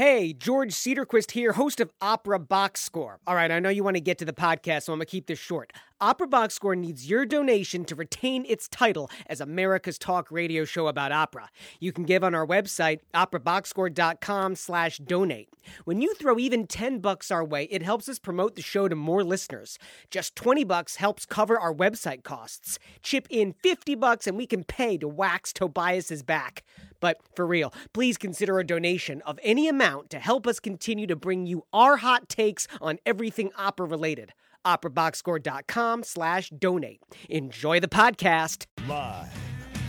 Hey, George Cederquist here, host of Opera Box Score. All right, I know you want to get to the podcast, so I'm going to keep this short. Opera Box Score needs your donation to retain its title as America's talk radio show about opera. You can give on our website, operaboxscore.com slash donate. When you throw even 10 bucks our way, it helps us promote the show to more listeners. Just 20 bucks helps cover our website costs. Chip in 50 bucks and we can pay to wax Tobias's back. But for real, please consider a donation of any amount to help us continue to bring you our hot takes on everything opera related. OperaBoxScore.com slash donate. Enjoy the podcast. Live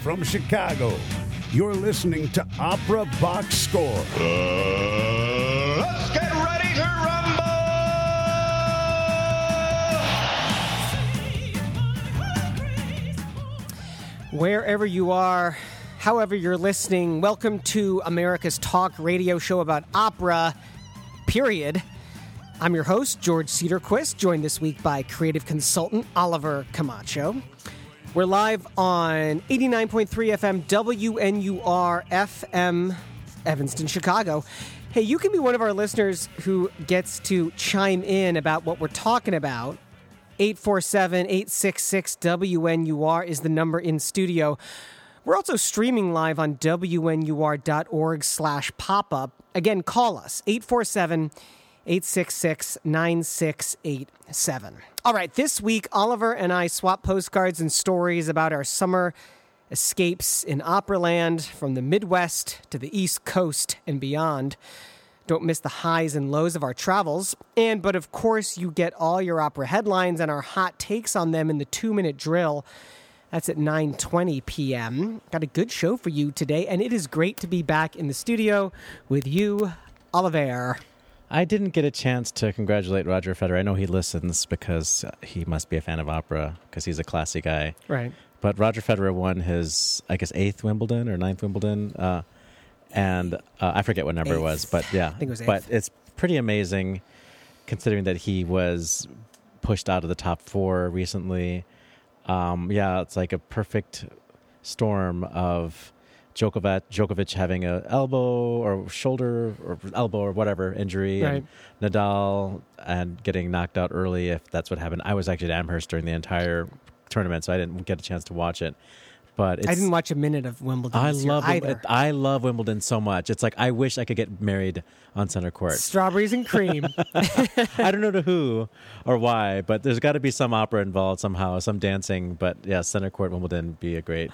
from Chicago, you're listening to Opera Box Score. Let's get ready to rumble! Wherever you are, however you're listening, welcome to America's talk radio show about opera, period. I'm your host, George Cederquist, joined this week by creative consultant Oliver Camacho. We're live on 89.3 FM WNUR FM, Evanston, Chicago. Hey, you can be one of our listeners who gets to chime in about what we're talking about. 847 866 WNUR is the number in studio. We're also streaming live on WNUR.org slash pop up. Again, call us 847 866 9687. All right, this week, Oliver and I swap postcards and stories about our summer escapes in Operaland from the Midwest to the East Coast and beyond. Don't miss the highs and lows of our travels. And, but of course, you get all your opera headlines and our hot takes on them in the two minute drill. That's at 9:20 p.m. Got a good show for you today, and it is great to be back in the studio with you, Oliver. I didn't get a chance to congratulate Roger Federer. I know he listens because he must be a fan of opera because he's a classy guy. Right. But Roger Federer won his, I guess, eighth Wimbledon or ninth Wimbledon, uh, and uh, I forget what number it was, but yeah, I think it was But it's pretty amazing considering that he was pushed out of the top four recently. Um, yeah, it's like a perfect storm of Djokovic, Djokovic having a elbow or shoulder or elbow or whatever injury, and Nadal and getting knocked out early if that's what happened. I was actually at Amherst during the entire tournament, so I didn't get a chance to watch it. But it's, I didn't watch a minute of Wimbledon. I love either. I love Wimbledon so much. It's like I wish I could get married on center court. Strawberries and cream. I don't know to who or why, but there's got to be some opera involved somehow, some dancing. But yeah, center court Wimbledon be a great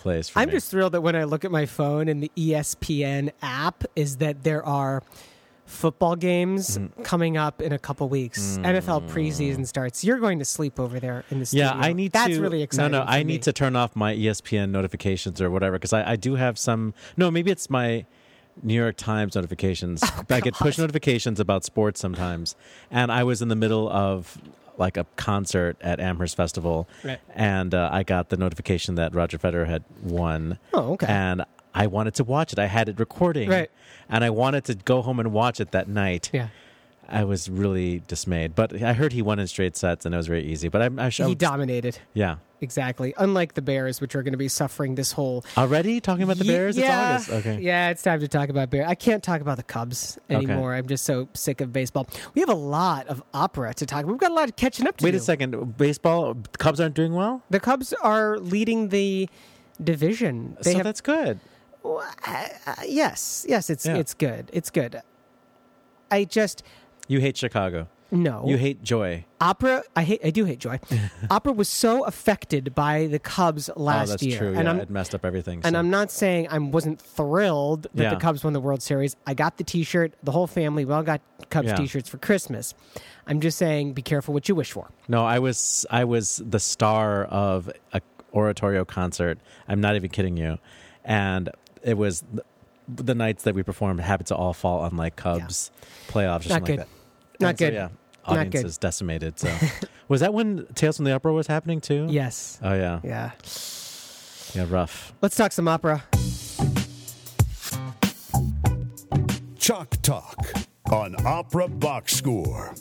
place for I'm me. just thrilled that when I look at my phone and the ESPN app is that there are football games Mm-hmm. coming up in a couple weeks. NFL preseason starts. You're going to sleep over there in the studio. yeah, I need That's to. really exciting. No, no, I me. need to turn off my ESPN notifications or whatever because I, I do have some. No, maybe it's my New York Times notifications. Oh, I get push notifications about sports sometimes, and I was in the middle of like a concert at Amherst Festival, Right. and uh, I got the notification that Roger Federer had won. Oh, okay. And I wanted to watch it. I had it recording, Right. And I wanted to go home and watch it that night. Yeah. I was really dismayed, but I heard he won in straight sets, and it was very easy. But I'm, I, He dominated. yeah. Exactly. Unlike the Bears, which are going to be suffering this whole. Already talking about the Ye- Bears? Yeah, It's August. Okay. Yeah, it's time to talk about Bears. I can't talk about the Cubs anymore. I'm just so sick of baseball. We have a lot of opera to talk. about. We've got a lot of catching up to Wait do. a second. Baseball Cubs aren't doing well. The Cubs are leading the division. They so have that's good. Uh, yes, yes, it's Yeah. it's good. It's good. I just You hate Chicago. No. You hate Joy. opera. I hate. I do hate Joy. opera was so affected by the Cubs oh, last oh, that's year, true. and yeah, I'm it messed up everything. and so. I'm not saying I wasn't thrilled that Yeah. the Cubs won the World Series. I got the T-shirt. The whole family we all got Cubs Yeah. T-shirts for Christmas. I'm just saying, be careful what you wish for. no, I was I was the star of a oratorio concert. I'm not even kidding you, and it was. th- The nights that we performed happened to all fall on like Cubs playoffs or Not something good. like that. Not And so, good. yeah, Not audience is decimated. So, was that when Tales from the Opera was happening too? Yes. Oh yeah. Yeah. Yeah. Rough. Let's talk some opera. Chalk Talk on Opera Box Score.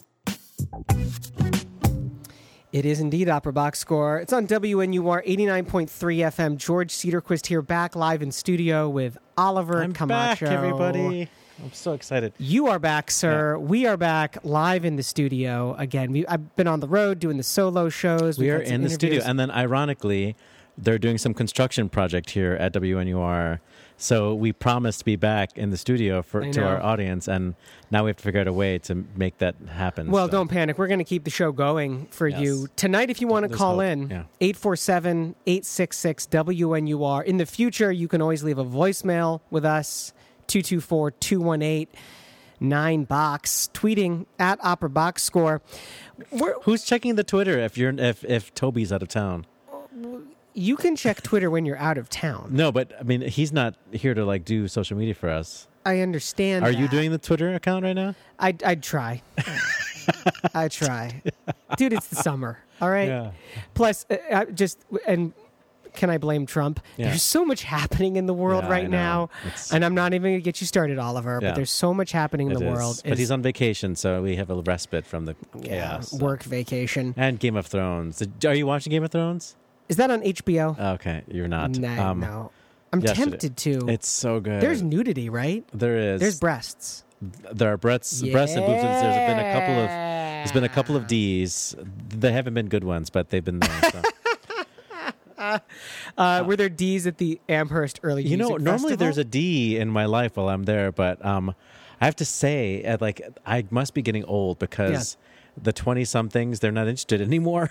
It is indeed Opera Box Score. It's on WNUR 89.3 FM. George Cederquist here, back live in studio with Oliver I'm Camacho. back, everybody. I'm so excited. You are back, sir. We are back live in the studio again. We, I've been on the road doing the solo shows. We We've are in the studio, and then ironically, they're doing some construction project here at WNUR. So we promised to be back in the studio for to our audience, and now we have to figure out a way to make that happen. Well, So- don't panic. We're going to keep the show going for Yes. you. Tonight, if you want to call hope. in, Yeah. 847 866 WNUR. In the future, you can always leave a voicemail with us, 224 218 9 box, tweeting at Opera Box Score. We're, Who's checking the Twitter if you're if if Toby's out of town? you can check Twitter when you're out of town. No, but I mean he's not here to like do social media for us. I understand. Are you doing the Twitter account right now? I'd, I'd try. I try, dude. It's the summer. All right. Plus, uh, uh, just and can I blame Trump? Yeah. There's so much happening in the world Yeah, right now, It's- and I'm not even gonna get you started, Oliver. Yeah. But there's so much happening in It the is. world. But he's on vacation, so we have a respite from the chaos. work vacation. And Game of Thrones. Are you watching Game of Thrones? Is that on HBO? Okay, you're not. no, Um, no. I'm yesterday- tempted to. It's so good. There's nudity, right? there is There's breasts. there are breasts breasts and boobs. There's been a couple of there's been a couple of D's. They haven't been good ones, but they've been there. So. Uh, were there D's at the Amherst Early music? you know, normally Festival? there's a D in my life while I'm there, but um, I have to say, uh, like, I must be getting old because the twenty somethings they're not interested anymore,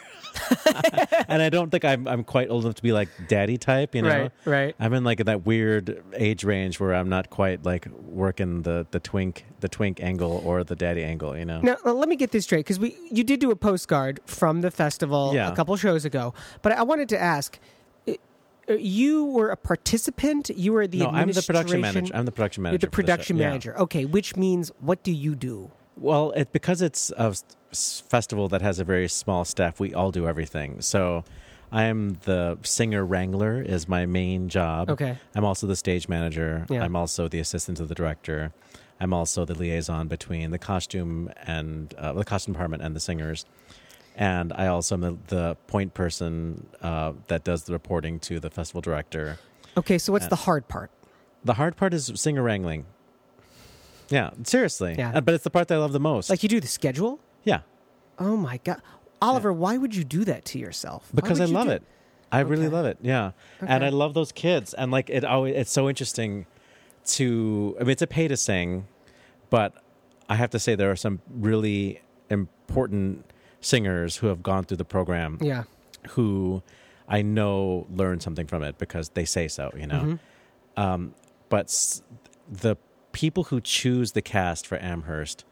and I don't think I'm I'm quite old enough to be like daddy type. You know, Right, right. I'm in like that weird age range where I'm not quite like working the the twink the twink angle or the daddy angle. You know. Now, let me get this straight because we you did do a postcard from the festival Yeah. a couple shows ago, but I wanted to ask. uh, You were a participant. You were the no, I'm the production manager. I'm the production manager. You're the for the production Yeah. manager. Okay, which means what do you do? Well, it, because it's a festival that has a very small staff, we all do everything. So I am the singer wrangler is my main job. Okay. I'm also the stage manager. Yeah. I'm also the assistant to the director. I'm also the liaison between the costume and uh, the costume department and the singers. And I also am the, the point person uh, that does the reporting to the festival director. Okay, so what's Yeah. the hard part? The hard part is singer wrangling. Yeah, seriously. Yeah. Uh, But it's the part that I love the most. Like you do the schedule? Yeah. Oh my god, Oliver, why would you do that to yourself? Because I love do- it. I really love it. Yeah, and I love those kids, and like it always it's so interesting to. I mean, it's a pay to sing, but I have to say there are some really important singers who have gone through the program Yeah. who I know learn something from it because they say so. You know, Mm-hmm. um, but s- the people who choose the cast for Amherst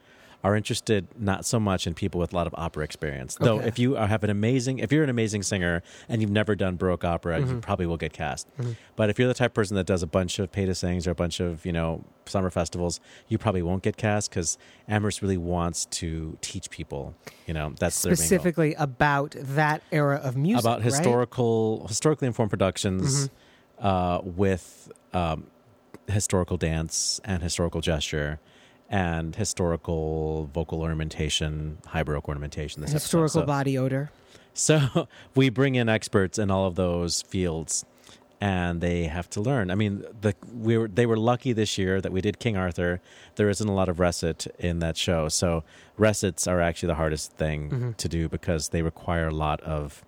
are interested not so much in people with a lot of opera experience. Though, Okay. if you are, have an amazing, if you're an amazing singer and you've never done Baroque opera, Mm-hmm. you probably will get cast. But if you're the type of person that does a bunch of pay to sings or a bunch of you know summer festivals, you probably won't get cast because Amherst really wants to teach people. You know, that's their Specifically about that era of music. about right? historical historically informed productions Mm-hmm. uh, with um, historical dance and historical gesture and historical vocal ornamentation, high baroque ornamentation, this historical So- body odor. so we bring in experts in all of those fields, and they have to learn. I mean, the we were they were lucky this year that we did King Arthur. There isn't a lot of recit in that show, so recits are actually the hardest thing Mm-hmm. to do because they require a lot of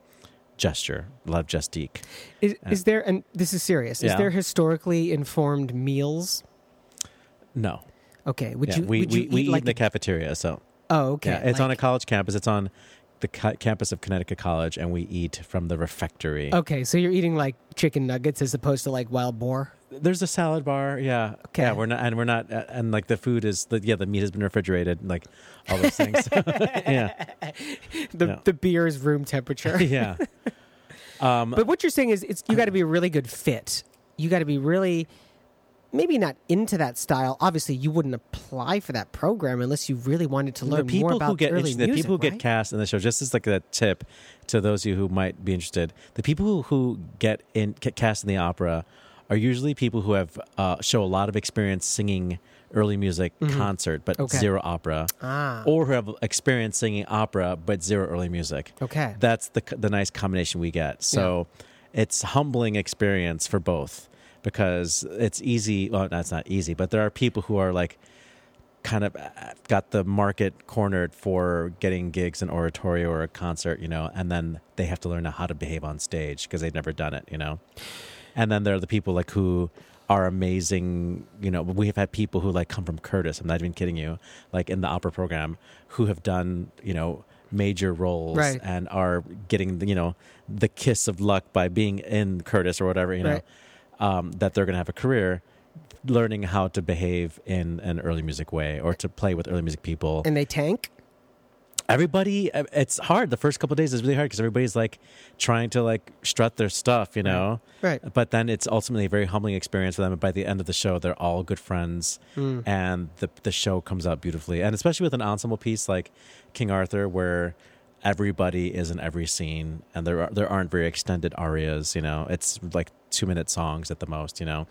gesture, a lot of gestique. Is, is there, and this is serious, is Yeah. there historically informed meals? No, Okay, would Yeah, you we would you we, we eat like in the a- cafeteria, so oh okay yeah, it's on a college campus. It's on the ca- campus of Connecticut College, and we eat from the refectory. okay so you're eating like chicken nuggets as opposed to like wild boar There's a salad bar, yeah. Okay. Yeah, we're not, and we're not, and like the food is, the, yeah, the meat has been refrigerated, like all those things. yeah, the Yeah. the beer is room temperature yeah. Um, but what you're saying is it's you got to be a really good fit you got to be really maybe not into that style obviously you wouldn't apply for that program unless you really wanted to learn people more about who get early interested- the people who right? get cast in the show, just as like a tip to those of you who might be interested, the people who, get in get cast in the opera are usually people who have uh, show a lot of experience singing early music concert, but Mm-hmm. Okay. zero opera, Ah. or who have experience singing opera but zero early music. Okay. that's the the nice combination we get. So it's humbling experience for both because it's easy. Well, that's not easy, but there are people who are like kind of uh, got the market cornered for getting gigs in oratorio or a concert, you know, and then they have to learn how to behave on stage because they've never done it, you know. And then there are the people like who are amazing, you know, we have had people who like come from Curtis, I'm not even kidding you, like in the opera program who have done, you know, major roles Right. and are getting, you know, the kiss of luck by being in Curtis or whatever, you know, Right. Um, that they're going to have a career learning how to behave in an early music way or to play with early music people. And they tank. Everybody, uh, it's hard. The first couple of days is really hard because everybody's like trying to like strut their stuff, you know. Right. But then it's ultimately a very humbling experience for them. And by the end of the show, they're all good friends, Hmm. and the the show comes out beautifully. And especially with an ensemble piece like King Arthur, where everybody is in every scene, and there are, there aren't very extended arias. You know, it's like two minute songs at the most. You know,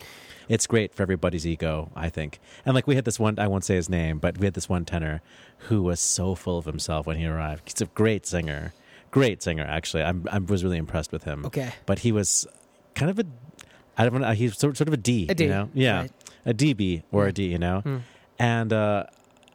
it's great for everybody's ego, I think. And like we had this one, I won't say his name, but we had this one tenor who was so full of himself when he arrived. He's a great singer, great singer. Actually, I'm I was really impressed with him. Okay. but he was kind of a I don't know. He's sort sort of a D, A D, you know, yeah, right. a DB or a D, you know, Hmm. and uh,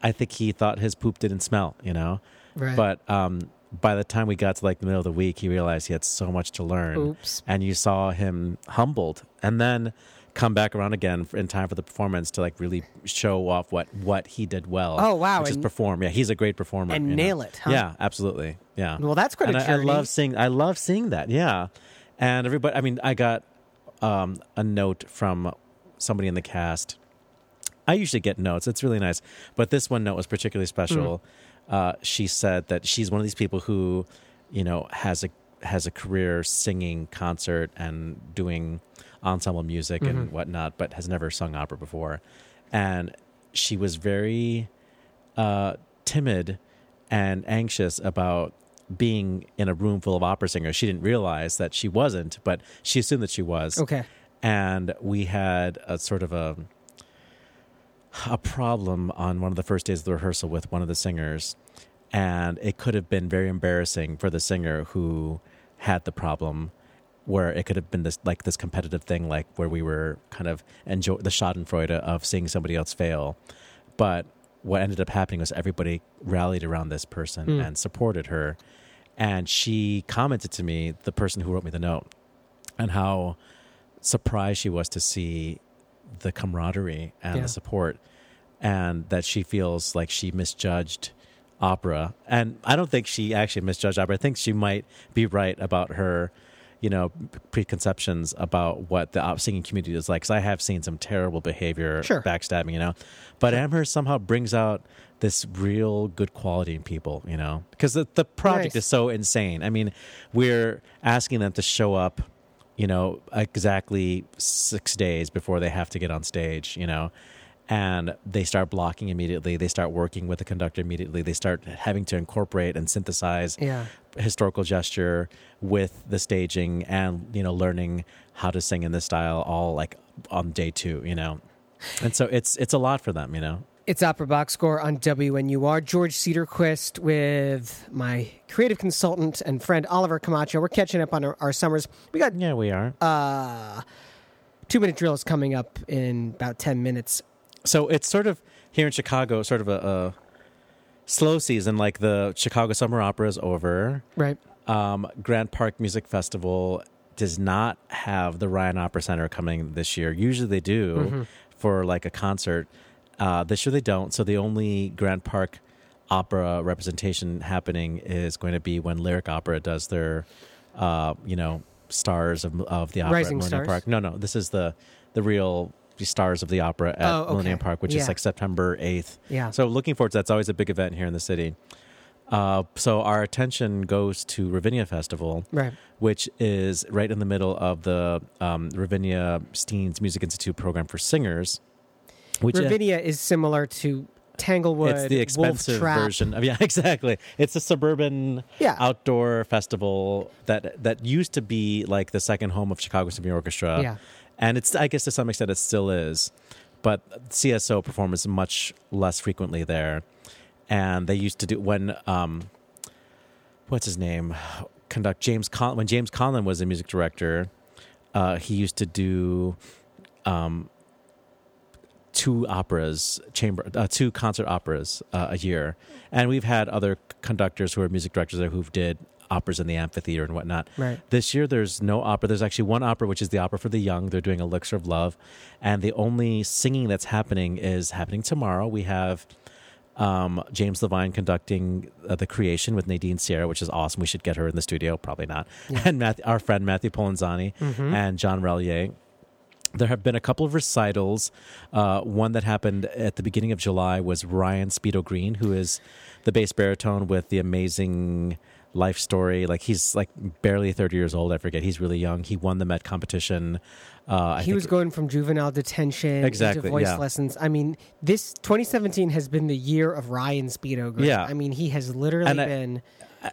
I think he thought his poop didn't smell, you know, Right. but um, by the time we got to like the middle of the week, he realized he had so much to learn, Oops. and you saw him humbled, and then come back around again in time for the performance to like really show off what what he did well. Oh, wow, which is and- perform. Yeah, he's a great performer And you know? nail it, huh? Yeah, absolutely. Yeah. Well, that's quite and a I- I, journey. love seeing. I love seeing that. Yeah, and everybody. I mean, I got um, a note from somebody in the cast. I usually get notes. It's really nice, but this one note was particularly special. Hmm. Uh, she said that she's one of these people who, you know, has a has a career singing concert and doing ensemble music and Mm-hmm. whatnot, but has never sung opera before, and she was very uh, timid and anxious about being in a room full of opera singers. She didn't realize that she wasn't, but she assumed that she was. Okay. And we had a sort of a a problem on one of the first days of the rehearsal with one of the singers, and it could have been very embarrassing for the singer who had the problem. Where it could have been this like this competitive thing, like where we were kind of enjoy the Schadenfreude of seeing somebody else fail, but what ended up happening was everybody rallied around this person Hmm. and supported her. And she commented to me, the person who wrote me the note, and how surprised she was to see the camaraderie and Yeah. the support, and that she feels like she misjudged opera. And I don't think she actually misjudged opera. I think she might be right about her, you know, preconceptions about what the singing community is like. Because I have seen some terrible behavior, Sure. backstabbing, you know. But Amherst somehow brings out this real good quality in people, you know, because the, the project Nice. is so insane. I mean, we're asking them to show up, you know, exactly six days before they have to get on stage, you know, and they start blocking immediately. They start working with the conductor immediately. They start having to incorporate and synthesize Yeah. historical gesture with the staging and you know learning how to sing in this style all like on day two you know and so it's it's a lot for them you know It's Opera Box Score on WNUR. George Cederquist with my creative consultant and friend Oliver Camacho. We're catching up on our, our summers. We got yeah we are uh, two minute drills coming up in about 10 minutes. so it's sort of here in chicago sort of a, a slow season like the chicago summer opera is over Right. um, Grant Park Music Festival does not have the Ryan Opera Center coming this year. Usually they do Mm-hmm. for like a concert. Uh, this year they don't. So the only Grant Park opera representation happening is going to be when Lyric Opera does their, uh, you know, stars of, of the opera Rising at Millennium Stars? Park. No, no, this is the the real stars of the opera at Oh, okay. Millennium Park, which Yeah. is like September eighth. Yeah. So looking forward to that. It's always a big event here in the city. Uh, so our attention goes to Ravinia Festival, Right. which is right in the middle of the um, Ravinia Steans Music Institute program for singers. Which uh, Ravinia is similar to Tanglewood. it's the expensive version of yeah, exactly. It's a suburban Yeah. outdoor festival that that used to be like the second home of Chicago Symphony Orchestra. Yeah. And it's I guess to some extent it still is. But CSO performs much less frequently there. And they used to do when um what's his name? Conduct James Con when James Conlon was a music director, uh, he used to do um two operas, chamber, uh, two concert operas uh, a year, and we've had other conductors who are music directors there who've did operas in the amphitheater and whatnot. Right. This year, there's no opera. There's actually one opera, which is the opera for the young. They're doing Elixir of Love, and the only singing that's happening is happening tomorrow. We have um, James Levine conducting uh, the Creation with Nadine Sierra, which is awesome. We should get her in the studio. Probably not. And Matthew, our friend Matthew Polenzani and John Relyea. There have been a couple of recitals. Uh, one that happened at the beginning of July was Ryan Speedo Green, who is the bass baritone with the amazing life story. Like he's like barely 30 years old. I forget. He's really young. He won the Met competition. Uh, I he think- was going from juvenile detention Exactly, into voice yeah. lessons. I mean, this 2017 has been the year of Ryan Speedo. Green. Yeah. I mean, he has literally And I- been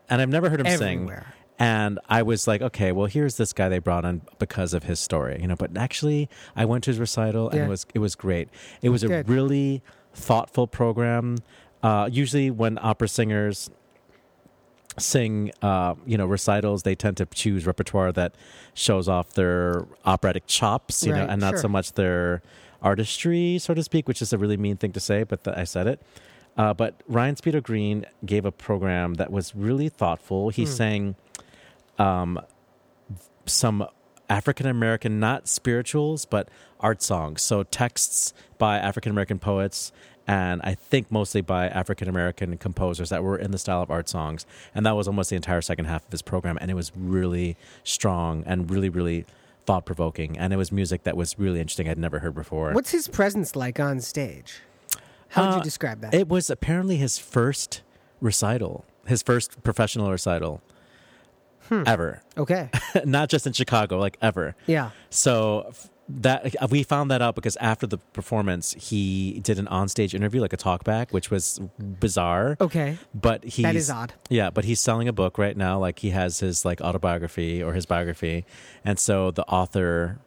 and I've never heard him everywhere. sing. And I was like, okay, well, here's this guy they brought on because of his story, you know. But actually, I went to his recital and Yeah. it was it was great. It was a really thoughtful program. Uh, usually, when opera singers sing, uh, you know, recitals, they tend to choose repertoire that shows off their operatic chops, you know, and not sure. so much their artistry, so to speak, which is a really mean thing to say, but th- I said it. Uh, but Ryan Speedo Green gave a program that was really thoughtful. He sang um, some African American, not spirituals, but art songs. So texts by African American poets, and I think mostly by African American composers that were in the style of art songs. And that was almost the entire second half of his program, and it was really strong and really, really thought provoking. And it was music that was really interesting. I'd never heard before. What's his presence like on stage? How would Uh, you describe that? It was apparently his first recital, his first professional recital Hmm. ever. okay. Not just in Chicago, like ever. Yeah. So that we found that out because after the performance, he did an onstage interview, like a talkback, which was bizarre. Okay. But he's That is odd. Yeah, but he's selling a book right now. Like he has his like autobiography or his biography, and so the author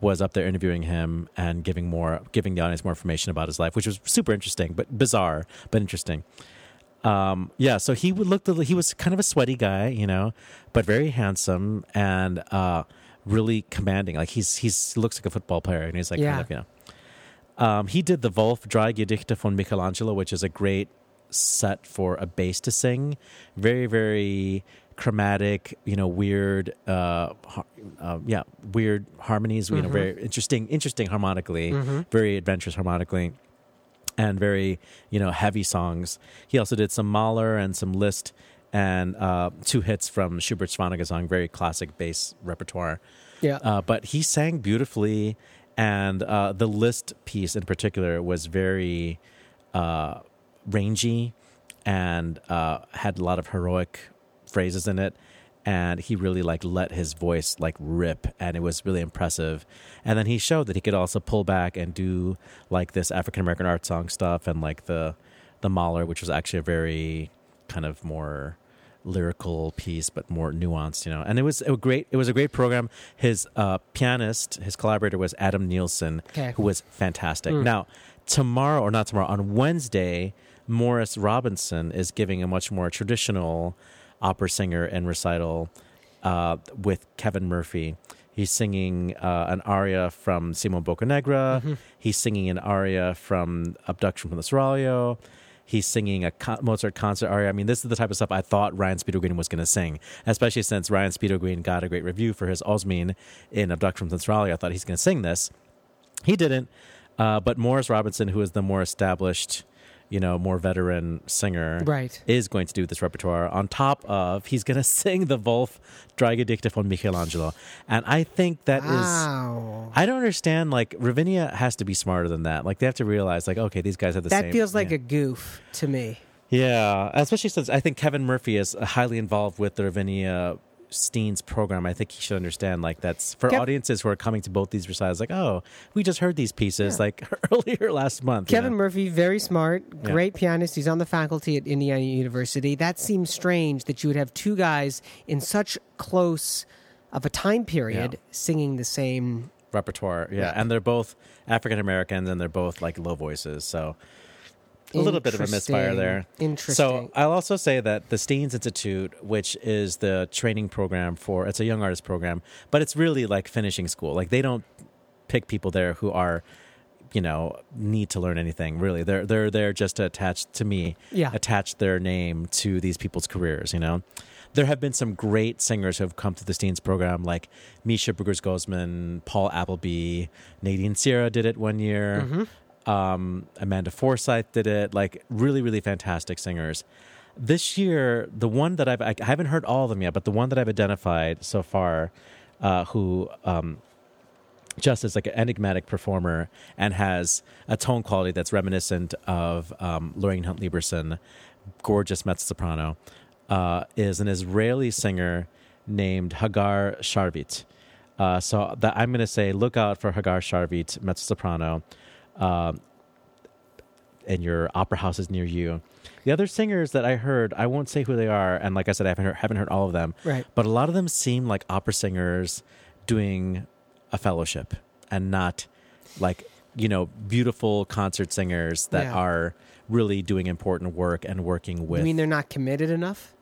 was up there interviewing him and giving more, giving the audience more information about his life, which was super interesting, but bizarre, but interesting. Um, yeah, so he would look. He was kind of a sweaty guy, you know, but very handsome and uh, really commanding. Like he's he's he looks like a football player, and he's like Yeah. kind of you know. Um, he did the Wolf Drei Gedichte von Michelangelo, which is a great set for a bass to sing. Very, very chromatic, you know, weird, uh, uh, yeah, weird harmonies. You know, very interesting, interesting harmonically, very adventurous harmonically, and very, you know, heavy songs. He also did some Mahler and some Liszt and uh, two hits from Schubert's Schwanengesang, very classic bass repertoire. Yeah. Uh, but he sang beautifully, and uh, the Liszt piece in particular was very uh, rangy and uh, had a lot of heroic phrases in it. And he really like let his voice like rip, and it was really impressive. And then he showed that he could also pull back and do like this African American art song stuff, and like the the Mahler, which was actually a very kind of more lyrical piece, but more nuanced, you know. And it was a great. It was a great program. His uh, pianist, his collaborator was Adam Nielsen, Okay. who was fantastic. Now, tomorrow or not tomorrow on Wednesday, Morris Robinson is giving a much more traditional opera singer and recital uh, with Kevin Murphy. He's singing uh, an aria from Simon Boccanegra. He's singing an aria from Abduction from the Seraglio. He's singing a Mozart concert aria. I mean, this is the type of stuff I thought Ryan Speedo Green was going to sing, especially since Ryan Speedo Green got a great review for his Osmin in Abduction from the Seraglio. I thought he's going to sing this. He didn't. Uh, but Morris Robinson, who is the more established, you know, more veteran singer, Right. is going to do this repertoire. On top of, he's going to sing the Wolf Dreigedichte von Michelangelo, and I think that is. Wow. I don't understand. Like Ravinia has to be smarter than that. Like they have to realize, like, okay, these guys have the That same. That feels like yeah. a goof to me. Yeah, especially since I think Kevin Murphy is highly involved with the Ravinia Steans program. I think he should understand like that's for Kev- audiences who are coming to both these recitals. Like, oh, we just heard these pieces like earlier last month. you Kevin know? Murphy, very smart, Yeah. great pianist. He's on the faculty at Indiana University. That seems strange that you would have two guys in such close of a time period Yeah. singing the same. repertoire. Yeah, and they're both African Americans and they're both like low voices. So a little bit of a misfire there. Interesting. So I'll also say that the Steans Institute, which is the training program for, it's a young artist program, but it's really like finishing school. Like they don't pick people there who are you know need to learn anything really. They're they're there just to attach to me, Yeah. attach their name to these people's careers. You know, there have been some great singers who have come through the Steans program, like Measha Brueggergosman, Paul Appleby, Nadine Sierra did it one year. Mm-hmm. Um, Amanda Forsythe did it. Like really, really fantastic singers. This year, the one that I've I haven't heard all of them yet, but the one that I've identified so far, uh, who um, just is like an enigmatic performer and has a tone quality that's reminiscent of um, Lorraine Hunt Lieberson, gorgeous mezzo soprano, uh, is an Israeli singer named Hagar Sharvit. Uh, so that I'm going to say, look out for Hagar Sharvit, mezzo soprano, um, in your opera houses near you. The other singers that I heard, I won't say who they are, and like I said, I haven't heard, haven't heard all of them. Right. But a lot of them seem like opera singers doing a fellowship and not like you know beautiful concert singers that Yeah. are really doing important work and working with You mean they're not committed enough?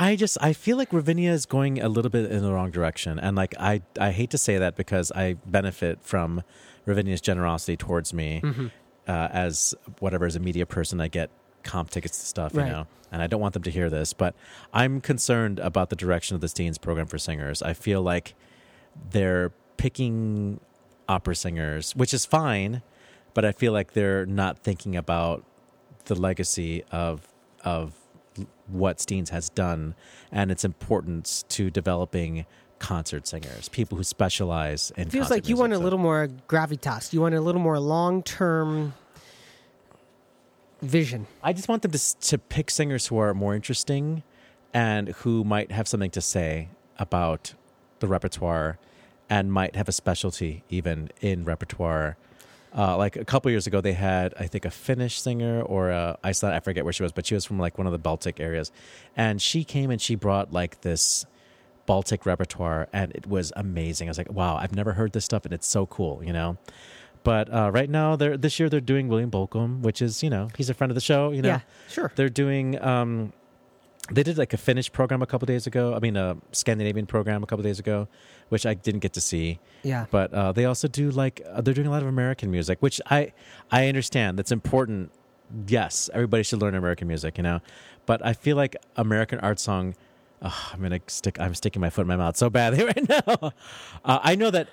I just I feel like Ravinia is going a little bit in the wrong direction, and like I I hate to say that because I benefit from Ravinia's generosity towards me Mm-hmm. uh, as whatever as a media person. I get comp tickets to stuff, Right. you know, and I don't want them to hear this, but I'm concerned about the direction of the Steans program for singers. I feel like they're picking opera singers, which is fine, but I feel like they're not thinking about the legacy of of what Steans has done and its importance to developing concert singers, people who specialize in. It feels like you want a little more gravitas. You want a little more long term vision. I just want them to to pick singers who are more interesting and who might have something to say about the repertoire and might have a specialty even in repertoire. Uh, like a couple years ago, they had I think a Finnish singer or a Iceland. I forget where she was, but she was from like one of the Baltic areas, and she came and she brought like this Baltic repertoire, and it was amazing. I was like, wow, I've never heard this stuff, and it's so cool, you know. But uh, right now, they're this year they're doing William Bolcom, which is you know he's a friend of the show. You know, Yeah, sure. They're doing. Um, they did like a Finnish program a couple days ago. I mean, a Scandinavian program a couple days ago, which I didn't get to see. Yeah. But uh, they also do like uh, they're doing a lot of American music, which I I understand that's important. Yes, everybody should learn American music, you know. But I feel like American art song. Uh, I'm gonna stick. I'm sticking my foot in my mouth so badly right now. Uh, I know that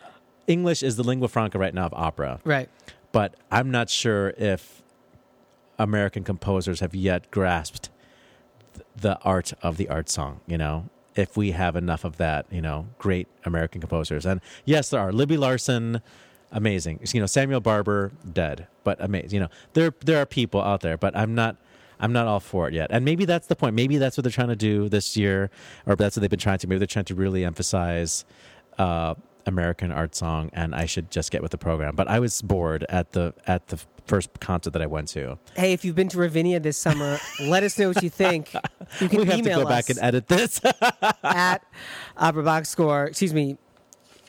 English is the lingua franca right now of opera, Right. but I'm not sure if American composers have yet grasped the art of the art song, you know, if we have enough of that, you know, great American composers. And yes, there are. Libby Larsen, amazing. You know, Samuel Barber, dead, but amazing. You know, there there are people out there, but I'm not I'm not all for it yet. And maybe that's the point. Maybe that's what they're trying to do this year, or that's what they've been trying to. Maybe they're trying to really emphasize uh, American art song, and I should just get with the program. But I was bored at the at the first concert that I went to. Hey, if you've been to Ravinia this summer, let us know what you think. You can We have to email go back and edit this. at Opera Box Score, excuse me,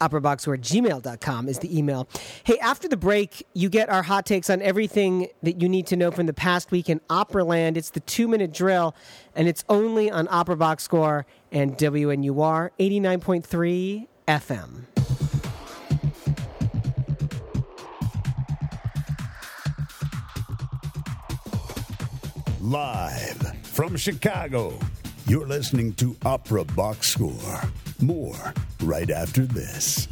operaboxscore gmail.com is the email. Hey, after the break, you get our hot takes on everything that you need to know from the past week in Operaland. It's the two minute drill, and it's only on Opera Box Score and WNUR 89.3 FM. Live from Chicago, you're listening to Opera Box Score. More right after this.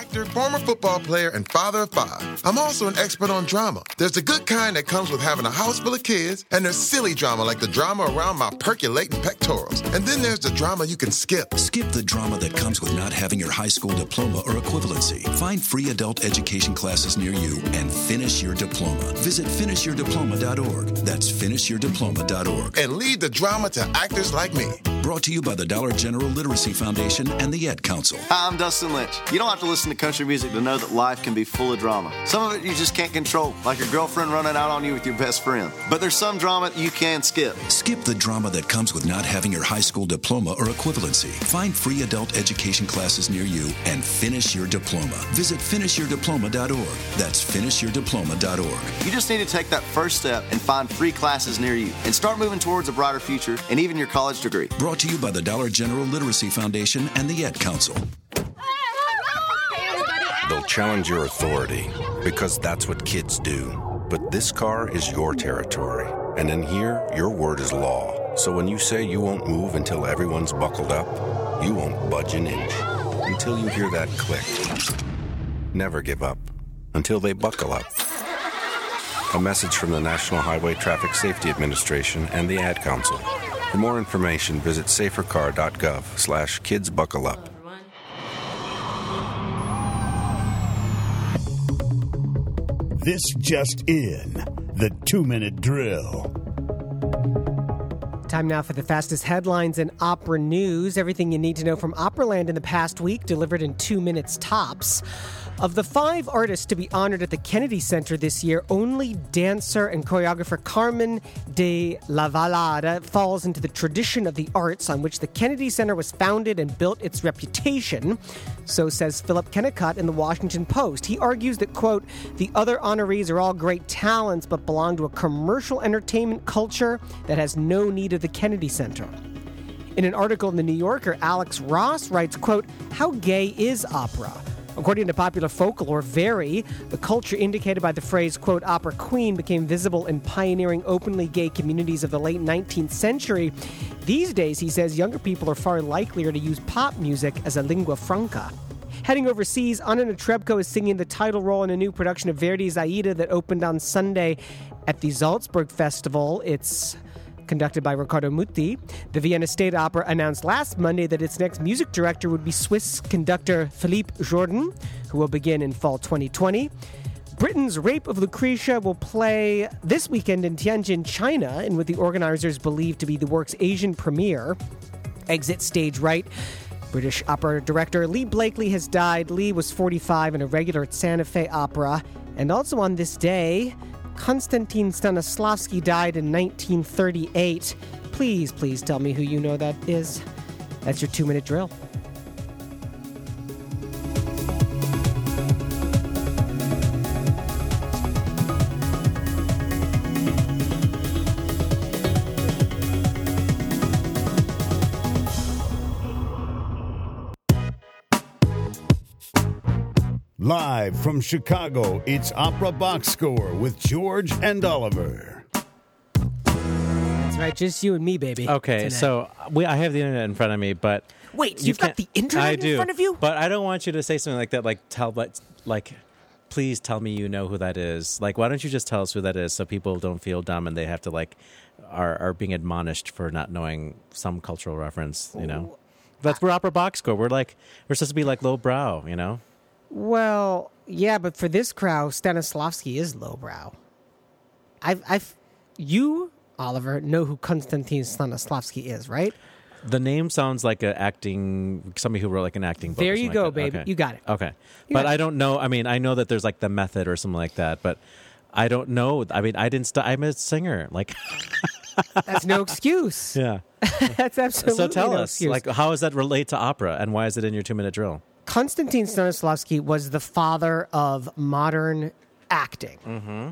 Actor, former football player, and father of five. I'm also an expert on drama. There's the good kind that comes with having a house full of kids, and there's silly drama like the drama around my percolating pectorals. And then there's the drama you can skip. Skip the drama that comes with not having your high school diploma or equivalency. Find free adult education classes near you and finish your diploma. Visit finishyourdiploma.org. That's finishyourdiploma.org. And lead the drama to actors like me. Brought to you by the Dollar General Literacy Foundation and the Ad Council. Hi, I'm Dustin Lynch. You don't have to listen to country music to know that life can be full of drama. Some of it you just can't control, like your girlfriend running out on you with your best friend. But there's some drama you can skip. Skip the drama that comes with not having your high school diploma or equivalency. Find free adult education classes near you and finish your diploma. Visit finishyourdiploma.org. That's finishyourdiploma.org. You just need to take that first step and find free classes near you and start moving towards a brighter future and even your college degree. Brought to you by the Dollar General Literacy Foundation and the Ad Council. They'll challenge your authority because that's what kids do. But this car is your territory. And in here, your word is law. So when you say you won't move until everyone's buckled up, you won't budge an inch until you hear that click. Never give up until they buckle up. A message from the National Highway Traffic Safety Administration and the Ad Council. For more information, visit safercar.gov slash kidsbuckleup. This just in the two minute drill. Time now for the fastest headlines in opera news. Everything you need to know from Operaland in the past week, delivered in two minutes tops. Of the five artists to be honored at the Kennedy Center this year, only dancer and choreographer Carmen de Lavallade falls into the tradition of the arts on which the Kennedy Center was founded and built its reputation. So says Philip Kennicott in the Washington Post. He argues that, quote, the other honorees are all great talents but belong to a commercial entertainment culture that has no need of the Kennedy Center. In an article in the New Yorker, Alex Ross writes, quote, How gay is opera? According to popular folklore, very, the culture indicated by the phrase, quote, opera queen became visible in pioneering openly gay communities of the late 19th century. These days, he says, younger people are far likelier to use pop music as a lingua franca. Heading overseas, Anna Netrebko is singing the title role in a new production of Verdi's Aida that opened on Sunday at the Salzburg Festival. It's conducted by Riccardo Muti. The Vienna State Opera announced last Monday that its next music director would be Swiss conductor Philippe Jordan, who will begin in fall 2020. Britten's Rape of Lucretia will play this weekend in Tianjin, China, in what the organizers believe to be the work's Asian premiere. Exit stage right. British opera director Lee Blakeley has died. Lee was 45 and a regular at Santa Fe Opera. And also on this day, Konstantin Stanislavski died in 1938. Please, please tell me who you know that is. That's your two minute drill. Live from Chicago, it's Opera Box Score with George and Oliver. That's right, just you and me, baby. Okay, tonight. so we, I have the internet in front of me, but Wait, you you've got can't- the internet I in do, front of you? But I don't want you to say something like that. Like tell, like, like, please tell me you know who that is. Like, why don't you just tell us who that is, so people don't feel dumb and they have to like are are being admonished for not knowing some cultural reference. You know, oh. that's we're opera box score. We're like we're supposed to be like lowbrow. You know. Well, yeah, but for this crowd, Stanislavski is lowbrow. I've, I've, you, Oliver, know who Konstantin Stanislavski is, right? The name sounds like an acting somebody who wrote like an acting book. There you go, like baby. Okay. You got it. Okay, You but. I don't know. I mean, I know that there's like the method or something like that, but I don't know. I mean, I didn't. St- I'm a singer. Like, That's no excuse. yeah. That's absolutely so tell no us, excuse. like, how does that relate to opera, and why is it in your two minute drill? Konstantin Stanislavski was the father of modern acting. Mm-hmm.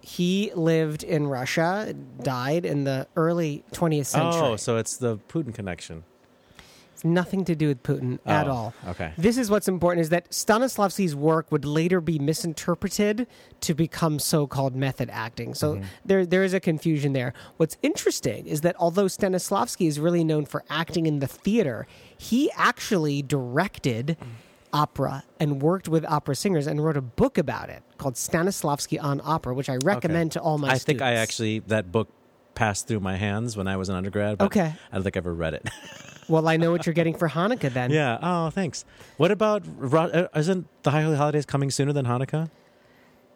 He lived in Russia, died in the early 20th century. Oh, so it's the Putin connection. Nothing to do with Putin at Oh, all. okay. This is what's important is that Stanislavski's work would later be misinterpreted to become so-called method acting. So Mm-hmm. there there is a confusion there. What's interesting is that although Stanislavski is really known for acting in the theater, he actually directed opera and worked with opera singers and wrote a book about it called Stanislavski on Opera, which I recommend to all my I students. think I actually that book passed through my hands when I was an undergrad. But Okay. I don't think I ever read it. Well, I know what you're getting for Hanukkah then. yeah. Oh, thanks. What about uh, isn't the High Holy Holidays coming sooner than Hanukkah?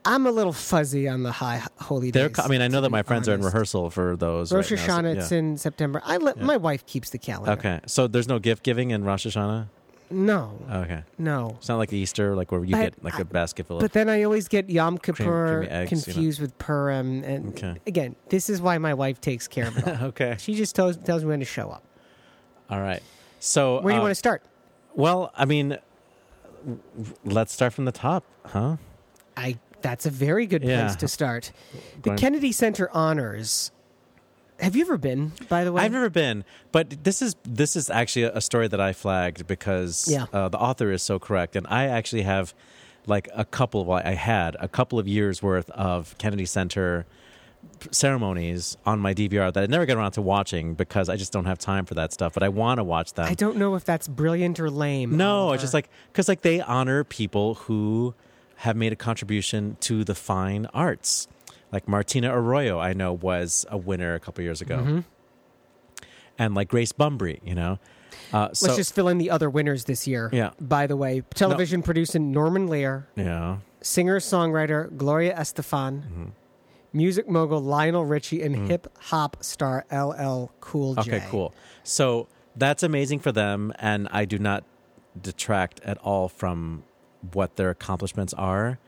I'm a little fuzzy on the high holy They're. days. I mean, I know that my friends are in rehearsal for those. Rosh right now, so- Hashanah, yeah. it's in September. I let my wife keeps the calendar. Okay, so there's no gift giving in Rosh Hashanah. No, Okay, no. it's not like Easter, like where you But get like I- a basket full of. But then I always get Yom Kippur creamy eggs, you know. confused with Purim, and Okay. again, this is why my wife takes care of it. All. okay, she just tells tells me when to show up. all right. So Where do you uh, want to start? Well, I mean, w- let's start from the top, huh? I that's a very good place Yeah. to start. The Going- Kennedy Center honors. Have you ever been? By the way, I've never been, but this is this is actually a story that I flagged because Yeah. uh, the author is so correct, and I actually have like a couple well, I had a couple of years worth of Kennedy Center ceremonies on my DVR that I never get around to watching because I just don't have time for that stuff. But I want to watch them. I don't know if that's brilliant or lame. No, Oliver. it's just like because like they honor people who have made a contribution to the fine arts. Like Martina Arroyo, I know was a winner a couple years ago, Mm-hmm. and like Grace Bumbry, you know. Uh, so, Let's just fill in the other winners this year. Yeah. By the way, television producer Norman Lear, yeah, singer songwriter Gloria Estefan, Mm-hmm. music mogul Lionel Richie, and hip hop star LL Cool J. Okay, cool. So that's amazing for them, and I do not detract at all from what their accomplishments are.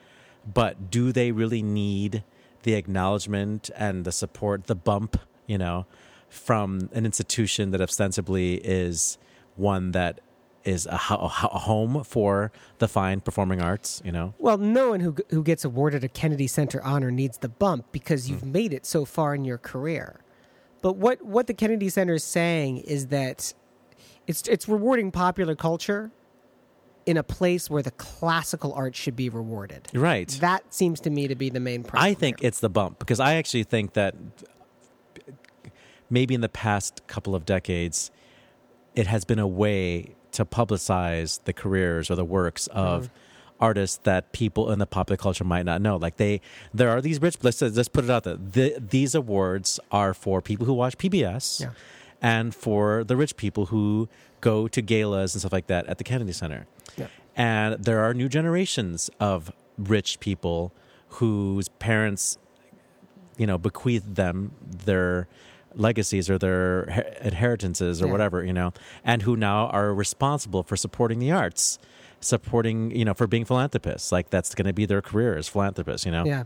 But do they really need the acknowledgement and the support, the bump, you know, from an institution that ostensibly is one that is a, ho- a home for the fine performing arts, you know? Well, no one who who gets awarded a Kennedy Center honor needs the bump because you've Hmm. made it so far in your career. But what what the Kennedy Center is saying is that it's it's rewarding popular culture in a place where the classical art should be rewarded. Right. That seems to me to be the main problem. I think here. it's the bump because I actually think that maybe in the past couple of decades, it has been a way to publicize the careers or the works of mm-hmm. artists that people in the popular culture might not know. Like they, there are these rich. Let's let's put it out there. The, these awards are for people who watch PBS, Yeah. and for the rich people who go to galas and stuff like that at the Kennedy Center. Yeah. And there are new generations of rich people whose parents you know bequeath them their legacies or their inheritances or Yeah. whatever you know and who now are responsible for supporting the arts supporting you know for being philanthropists like that's going to be their career as philanthropists you know yeah.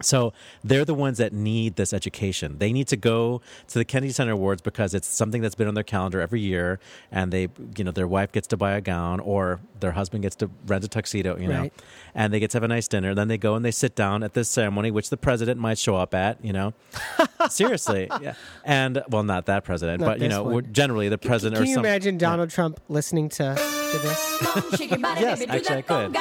So they're the ones that need this education. They need to go to the Kennedy Center Awards because it's something that's been on their calendar every year, and they, you know, their wife gets to buy a gown or their husband gets to rent a tuxedo, you know, Right. and they get to have a nice dinner. Then they go and they sit down at this ceremony, which the president might show up at, you know. Seriously, yeah. And well, not that president, Not but you know, we're- generally the president Can or you some. imagine Donald Trump listening to, to this? Yes, actually, I could.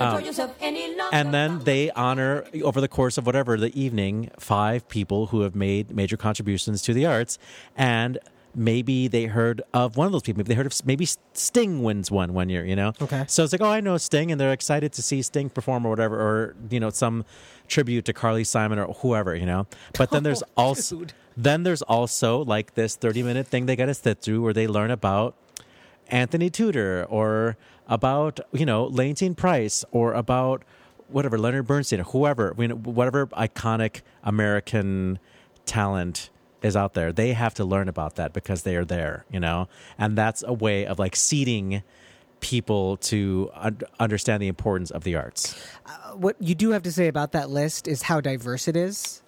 Um, and then they honor over the course of whatever the evening five people who have made major contributions to the arts and maybe they heard of one of those people maybe they heard of maybe sting wins one one year you know Okay. so it's like oh i know sting and they're excited to see sting perform or whatever or you know some tribute to carly simon or whoever you know but then there's Oh, also dude. then there's also like this 30 minute thing they got to sit through where they learn about Anthony Tudor or about you know Leontyne Price or about whatever Leonard Bernstein or whoever you know, whatever iconic American talent is out there they have to learn about that because they are there you know and that's a way of like seeding people to un- understand the importance of the arts what you do have to say about that list is how diverse it is.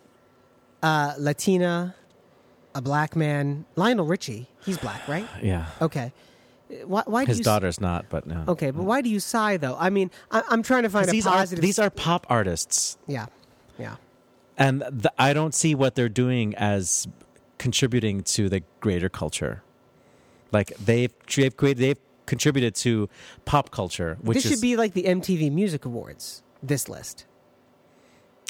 Uh, Latina, a black man, Lionel Richie. He's black, right? yeah Okay. Why, why do his you? daughter's not but no Okay, but why do you sigh though? I mean, I, I'm trying to find a these are positive. these are pop artists yeah, yeah. and th- I don't see what they're doing as contributing to the greater culture. Like they've they've created they've contributed to pop culture, which this is should be like the MTV Music Awards. This list.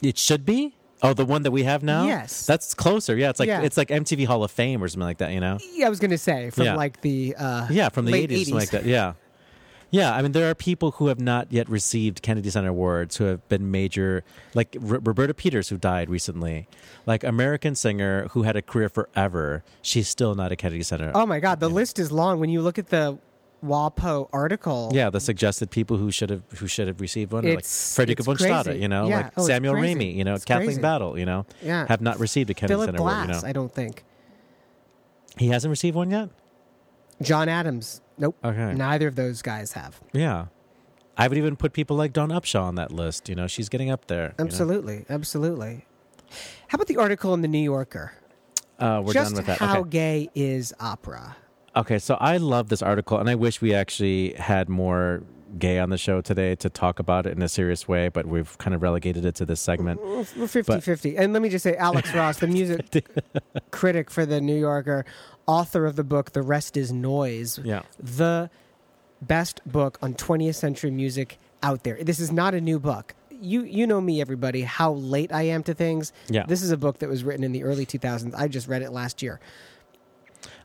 it should be. Oh, the one that we have now. Yes. that's closer. Yeah, it's like Yeah. it's like MTV Hall of Fame or something like that. You know. Yeah, I was going to say from Yeah. like the uh, Yeah, from the late 80s, something like that. Yeah. Yeah, I mean, there are people who have not yet received Kennedy Center Awards who have been major, like R- Roberta Peters, who died recently, like American singer who had a career forever. She's still not a Kennedy Center. Oh my God, the list is long. When you look at the WAPO article, Yeah, the suggested people who should have who should have received one, like Frederica Stade, you know, Yeah. like Oh, Samuel. Ramey, you know, It's Kathleen crazy. Battle, you know, Yeah. have not received a Kennedy Philip Center Glass, award. You know, I don't think. he hasn't received one yet. John Adams, nope. Okay. Neither of those guys have. Yeah, I would even put people like Dawn Upshaw on that list. You know, she's getting up there. you know. Absolutely, absolutely. How about the article in the New Yorker? Uh, we're Just done with that. how okay. gay is opera? Okay, so I love this article, and I wish we actually had more gay on the show today to talk about it in a serious way, but we've kind of relegated it to this segment. We're 50 50. And let me just say, Alex Ross, the music critic for the New Yorker, author of the book The Rest is Noise, Yeah. the best book on 20th century music out there. This is not a new book. You you know me, everybody, how late I am to things. Yeah. This is a book that was written in the early 2000s. I just read it last year.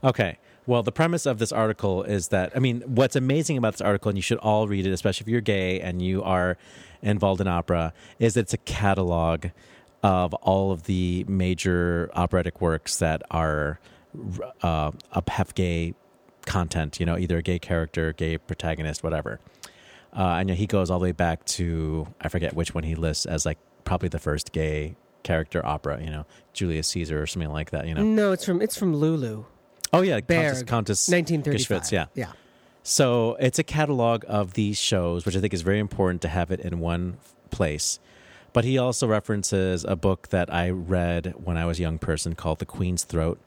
Okay. Well, the premise of this article is that I mean, what's amazing about this article, and you should all read it, especially if you're gay and you are involved in opera, is that it's a catalog of all of the major operatic works that are uh, have gay content. You know, either a gay character, gay protagonist, whatever. Uh, and he goes all the way back to I forget which one he lists as like probably the first gay character opera. You know, Julius Caesar or something like that. You know. No, it's from it's from Lulu. Oh yeah, Berg, Countess, Countess 1935. Geschwitz, yeah. Yeah. So it's a catalog of these shows, which I think is very important to have it in one place. But he also references a book that I read when I was a young person called The Queen's Throat,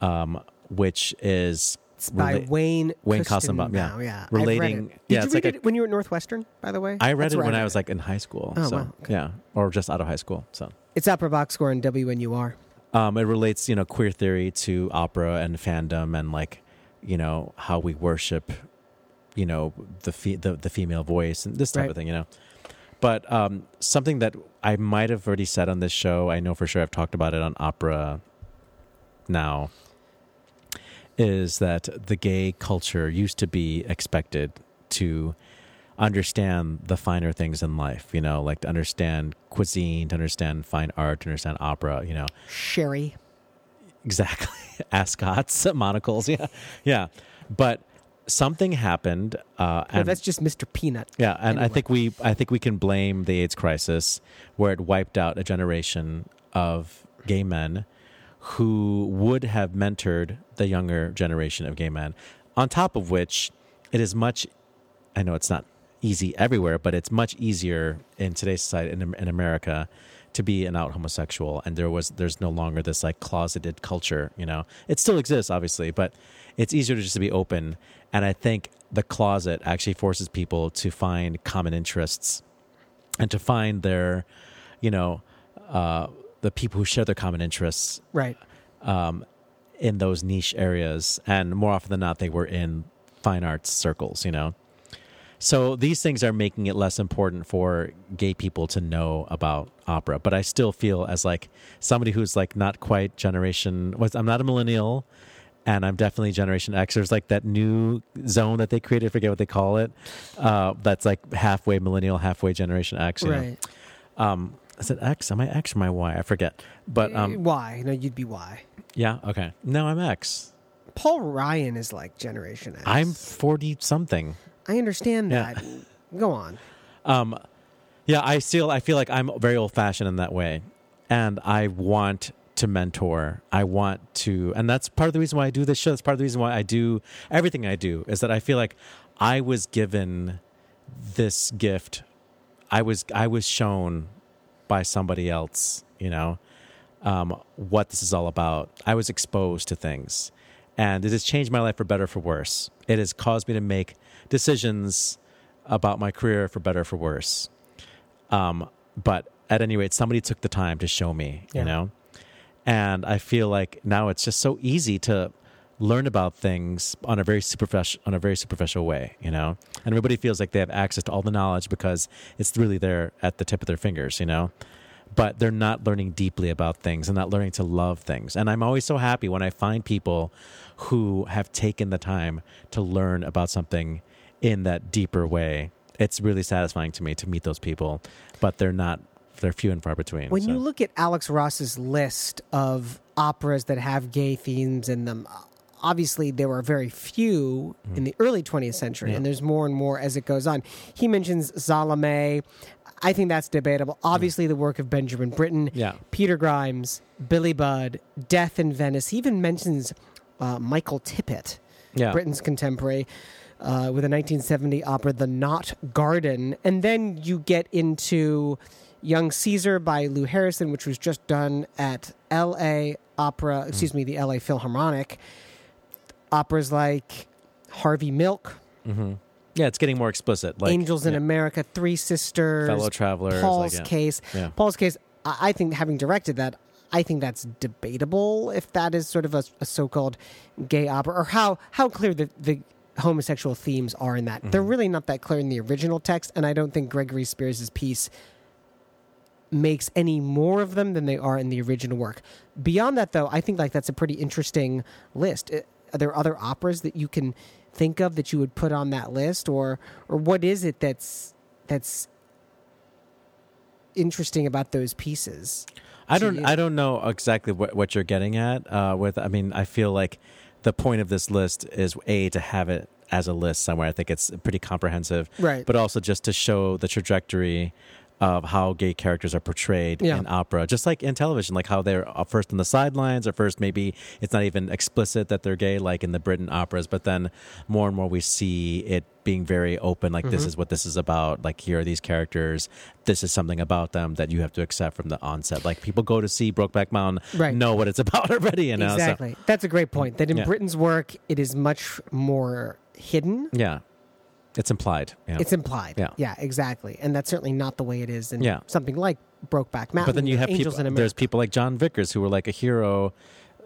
um, which is It's by rela- Wayne Wayne Koestenbaum. Yeah. yeah. Relating-. Did yeah, you it's read like it a- when you were at Northwestern, by the way? I read That's it when I read was it. like in high school. Oh, so wow, okay. yeah, or just out of high school. So It's Opera Box Score and WNUR. Um, it relates, you know, queer theory to opera and fandom and like, you know, how we worship, you know, the fe- the, the female voice and this type Right. of thing, you know. But um, something that I might have already said on this show, I know for sure I've talked about it on opera now, is that the gay culture used to be expected to understand the finer things in life, you know, like to understand cuisine, to understand fine art, to understand opera, you know. Sherry. Exactly. Ascots, monocles, yeah. Yeah. But something happened uh No, and that's just Mr. Peanut. yeah, and I think we I think we can blame the AIDS crisis where it wiped out a generation of gay men who would have mentored the younger generation of gay men. On top of which, it is much I know it's not easy everywhere, but it's much easier in today's society in, in America to be an out homosexual and there was there's no longer this like closeted culture, you know. It still exists obviously, but it's easier to just to be open and I think the closet actually forces people to find common interests and to find their you know uh the people who share their common interests Right. um, in those niche areas, and more often than not, they were in fine arts circles. You know, so these things are making it less important for gay people to know about opera. But I still feel as like somebody who's like not quite generation. Was I'm not a millennial. And I'm definitely Generation X. There's like that new zone that they created. I forget what they call it. Uh, that's like halfway millennial, halfway Generation X. You know? Right. Um, is it X? Am I X or am I Y? I forget. But um, Y. No, you'd be Y. yeah, okay. No, I'm X. Paul Ryan is like Generation X. I'm 40 something. I understand that. Go on. Um yeah, I still I feel like I'm very old fashioned in that way. And I want to mentor. I want to and that's part of the reason why I do this show. That's part of the reason why I do everything I do is that I feel like I was given this gift. I was I was shown by somebody else, you know, um, what this is all about. I was exposed to things, and it has changed my life for better or for worse. It has caused me to make decisions about my career for better or for worse. Um, but at any rate, somebody took the time to show me, Yeah. you know, and I feel like now it's just so easy to learn about things on a very superficial on a very superficial way, you know. And everybody feels like they have access to all the knowledge because it's really there at the tip of their fingers, you know. But they're not learning deeply about things and not learning to love things. And I'm always so happy when I find people who have taken the time to learn about something in that deeper way. It's really satisfying to me to meet those people, but they're not they're few and far between. When so. you look at Alex Ross's list of operas that have gay themes in them, obviously there were very few in the early 20th century, and there's more and more as it goes on. He mentions Salome. I think that's debatable. Obviously, the work of Benjamin Britten, Yeah. Peter Grimes, Billy Budd, Death in Venice. He even mentions uh, Michael Tippett, Yeah. Britten's contemporary, uh, with a 1970 opera, The Knot Garden. And then you get into Young Caesar by Lou Harrison, which was just done at L.A. Opera, excuse me, the L.A. Philharmonic. Operas like Harvey Milk, yeah, it's getting more explicit. Like Angels in yeah. America, Three Sisters, Fellow Travelers, Paul's like, yeah. Case. Yeah. Paul's Case, I I think having directed that, I think that's debatable if that is sort of a, a so-called gay opera, or how how clear the, the homosexual themes are in that. They're really not that clear in the original text, and I don't think Gregory Spears' piece makes any more of them than they are in the original work. Beyond that, though, I think like that's a pretty interesting list. Are there other operas that you can think of that you would put on that list, or or what is it that's that's interesting about those pieces? I don't. you? I don't know exactly what, what you're getting at. Uh, with, I mean, I feel like the point of this list is a to have it as a list somewhere. I think it's pretty comprehensive, Right. But also just to show the trajectory of how gay characters are portrayed Yeah. in opera, just like in television, like how they're uh, first on the sidelines, or first maybe it's not even explicit that they're gay, like in the Britten operas, but then more and more we see it being very open, like Mm-hmm. this is what this is about. Like here are these characters. This is something about them that you have to accept from the onset. Like people go to see Brokeback Mountain, Right. know what it's about already, you know. So- exactly. That's a great point. That in Yeah. Britten's work, it is much more hidden. yeah, it's implied. Yeah. It's implied. Yeah. yeah, exactly. And that's certainly not the way it is in Yeah. something like Brokeback Mountain. but then you have Angels people. in America. There's people like Jon Vickers who were like a hero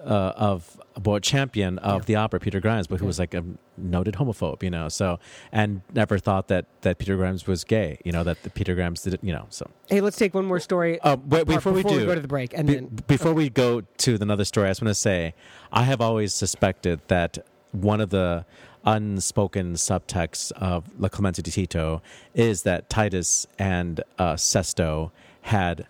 uh, of a champion of Yeah. the opera, Peter Grimes, but who was like a noted homophobe, you know. So and never thought that that Peter Grimes was gay, you know. That the Peter Grimes did, you know. So Hey, let's take one more story. Uh, wait, before we do- go to the break, and Be- then before we go to another story, I just want to say I have always suspected that one of the unspoken subtext of La Clemenza di Tito is that Titus and uh, Sesto had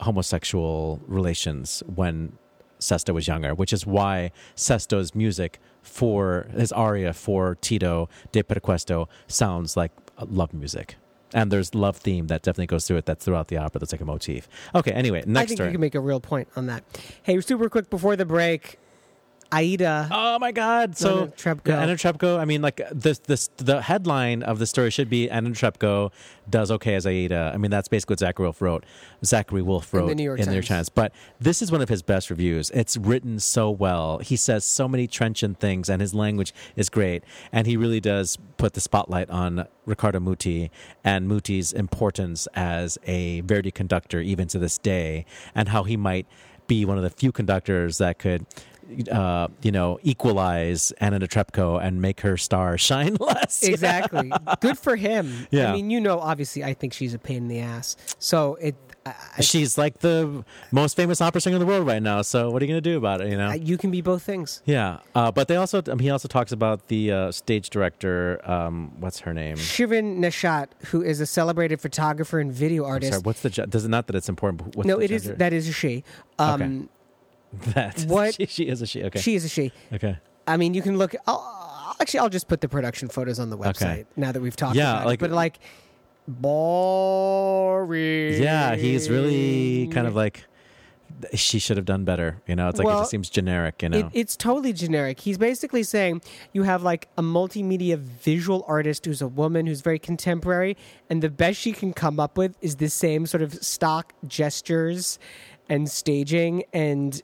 homosexual relations when Sesto was younger, which is why Sesto's music for his aria for Tito Deh per questo sounds like love music. And there's love theme that definitely goes through it. That's throughout the opera. That's like a motif. Okay. Anyway, next. I think story. you can make a real point on that. Hey, super quick before the break, Aida. Oh my God! So Anna Netrebko. Anna Netrebko. I mean, like this, this, the headline of the story should be Anna Netrebko does okay as Aida. I mean, that's basically what Zachary Woolfe wrote. Zachary Woolfe In the wrote New York Times. Times. But this is one of his best reviews. It's written so well. He says so many trenchant things, and his language is great. And he really does put the spotlight on Riccardo Muti and Muti's importance as a Verdi conductor, even to this day, and how he might be one of the few conductors that could uh, you know, equalize Anna Netrebko and make her star shine less. Exactly. Good for him. Yeah. I mean, you know, obviously, I think she's a pain in the ass. So it, I, I- She's like the most famous opera singer in the world right now. So what are you going to do about it? You know? You can be both things. yeah. Uh, but they also, um, he also talks about the uh, stage director. Um, what's her name? Shirin Neshat, who is a celebrated photographer and video artist. sorry. What's the? Does it not that it's important? What's no, it is gender? that is a she. Um, Okay. that. what- She, she is a she. Okay. She is a she. okay. I mean, you can look. I'll, actually, I'll just put the production photos on the website now that we've talked Yeah, about like- it. But like, boring. Yeah, he's really kind of like. She should have done better. You know, it's like it just seems generic. You know. It, it's totally generic. He's basically saying you have like a multimedia visual artist who's a woman who's very contemporary, and the best she can come up with is the same sort of stock gestures and staging and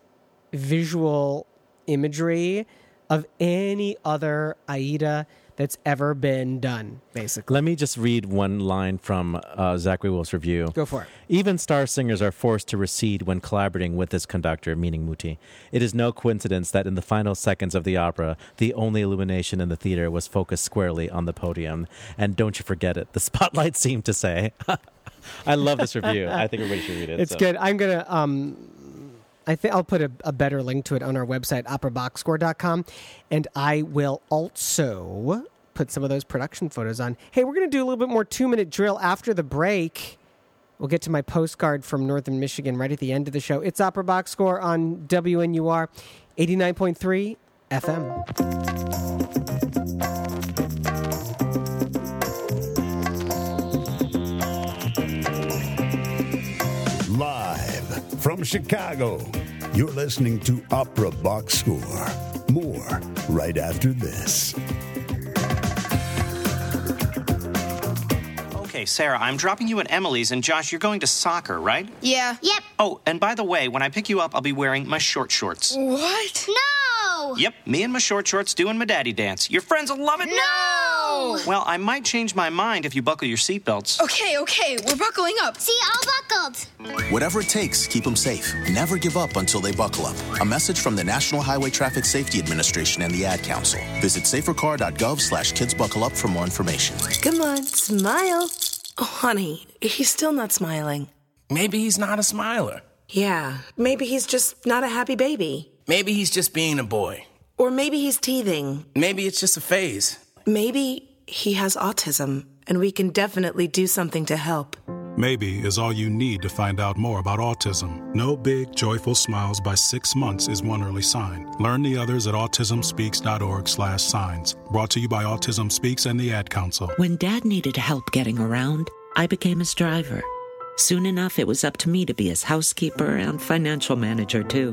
visual imagery of any other Aida that's ever been done, basically. Let me just read one line from uh, Zachary Woolfe's review. Go for it. Even star singers are forced to recede when collaborating with this conductor, meaning Muti. It is no coincidence that in the final seconds of the opera, the only illumination in the theater was focused squarely on the podium. And don't you forget it, the spotlight seemed to say. I love this review. I think everybody should read it. It's so. good. I'm gonna. Um, I think I'll put a, a better link to it on our website, operaboxscore.com, and I will also put some of those production photos on. Hey, we're gonna do a little bit more two minute drill after the break. We'll get to my postcard from Northern Michigan right at the end of the show. It's Opera Box Score on WNUR 89.3 FM. Chicago, you're listening to Opera Box Score. More right after this. Okay, Sarah, I'm dropping you at Emily's, and Josh, you're going to soccer, right? Yeah. Yep. Oh, and by the way, when I pick you up, I'll be wearing my short shorts. What? No! No! Yep, me and my short shorts doing my daddy dance. Your friends will love it. No! Well, I might change my mind if you buckle your seatbelts. Okay, okay, we're buckling up. See, all buckled. Whatever it takes, keep them safe. Never give up until they buckle up. A message from the National Highway Traffic Safety Administration and the Ad Council. Visit safercar.gov slash kidsbuckleup for more information. Come on, smile. Oh, honey, he's still not smiling. Maybe he's not a smiler. Yeah, maybe he's just not a happy baby. Maybe he's just being a boy. Or maybe he's teething. Maybe it's just a phase. Maybe he has autism, and we can definitely do something to help. Maybe is all you need to find out more about autism. No big, joyful smiles by six months is one early sign. Learn the others at autismspeaks.org slash signs. Brought to you by Autism Speaks and the Ad Council. When Dad needed help getting around, I became his driver. Soon enough, it was up to me to be his housekeeper and financial manager, too.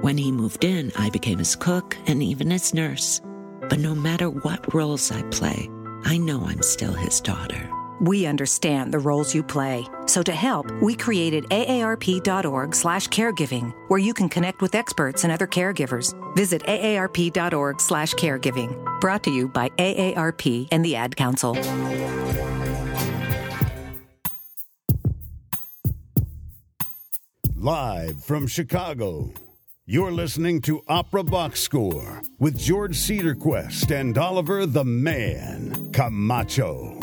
When he moved in, I became his cook and even his nurse. But no matter what roles I play, I know I'm still his daughter. We understand the roles you play. So to help, we created aarp.org slash caregiving, where you can connect with experts and other caregivers. Visit aarp.org slash caregiving. Brought to you by AARP and the Ad Council. Live from Chicago, you're listening to Opera Box Score with George Cederquist and Oliver the Man Camacho.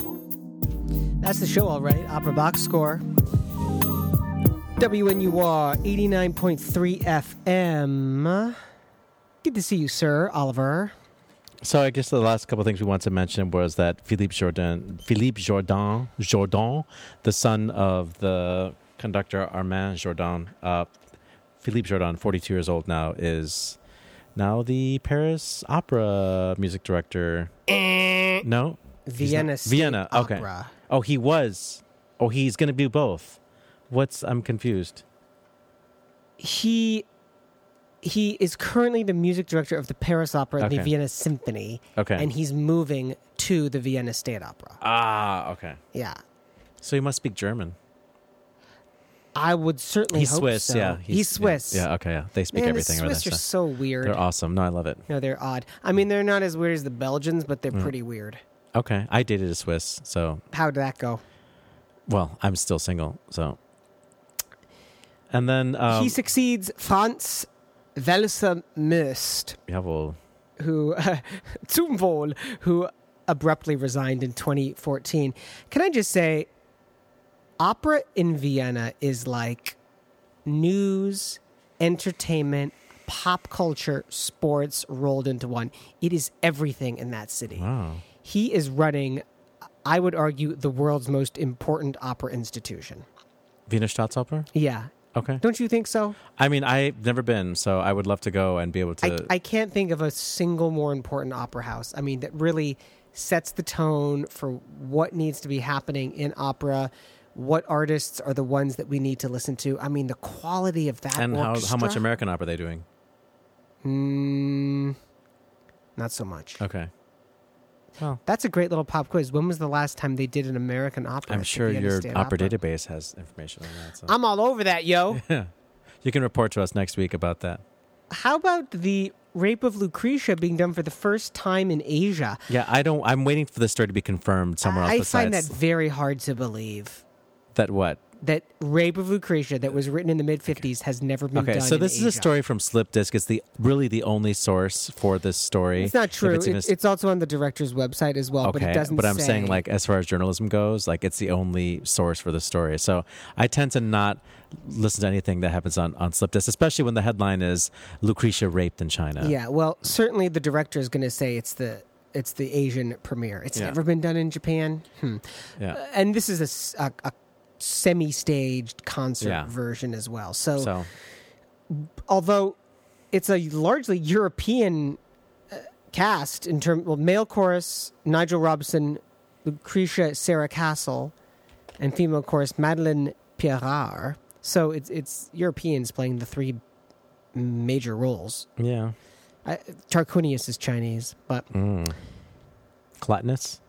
That's the show, all right. Opera Box Score. WNUR 89.3 FM. Good to see you, sir, Oliver. So I guess the last couple of things we want to mention was that Philippe Jordan, Philippe Jordan, Jordan, the son of the conductor Armin Jordan, uh, Philippe Jordan, 42 years old now, is now the Paris Opera music director. no, Vienna Vienna. Okay. Opera. Oh, he was. Oh, he's going to be both. What's? I'm confused. He he is currently the music director of the Paris Opera and the Vienna Symphony. Okay. And he's moving to the Vienna State Opera. Ah, okay. Yeah. So he must speak German. I would certainly He's Swiss, so. yeah. He's, Swiss. Yeah, okay, yeah. They speak Man, everything the over Swiss there. are so weird. They're awesome. No, I love it. No, they're odd. I mean, they're not as weird as the Belgians, but they're Mm. pretty weird. Okay, I dated a Swiss, so How'd that go? well, I'm still single, so. And then um, he succeeds Franz Welser Möst, jawohl. who zum Wohl, who abruptly resigned in 2014. Can I just say, opera in Vienna is like news, entertainment, pop culture, sports rolled into one. It is everything in that city. Wow. He is running, I would argue, the world's most important opera institution. Wiener Staatsoper. Yeah. Okay. Don't you think so? I mean, I've never been, so I would love to go and be able to. I, I can't think of a single more important opera house. I mean, that really sets the tone for what needs to be happening in opera. What artists are the ones that we need to listen to? I mean, the quality of that and how how much American opera are they doing? Mm, not so much. Okay. Well, That's a great little pop quiz. When was the last time they did an American opera? I'm sure your opera Opera? database has information on that. So. I'm all over that, yo. yeah, you can report to us next week about that. How about the Rape of Lucretia being done for the first time in Asia? Yeah, I don't. I'm waiting for the story to be confirmed somewhere else. I besides find that very hard to believe. That what that Rape of Lucretia that was written in the mid 50s has never been Okay, done. so in this is a Asia. story from Slip Disc. It's the really the only source for this story. It's not If true. It's, It's, also on the director's website as well, okay, but it doesn't I'm say. saying like as far as journalism goes, like it's the only source for the story. So I tend to not listen to anything that happens on on Slip Disc, especially when the headline is Lucretia raped in China. Yeah, well, certainly the director is going to say it's the it's the Asian premiere. It's Yeah. never been done in Japan. Hmm. Yeah. Uh, and this is a s- a, a semi-staged concert Yeah. version as well. So, So although it's a largely European uh, cast in terms, well, male chorus Nigel Robson, Lucretia Sarah Castle, and female chorus Madeline Pierrard. So it's it's Europeans playing the three major roles. yeah, I, Tarquinius is Chinese, but mm. Collatinus.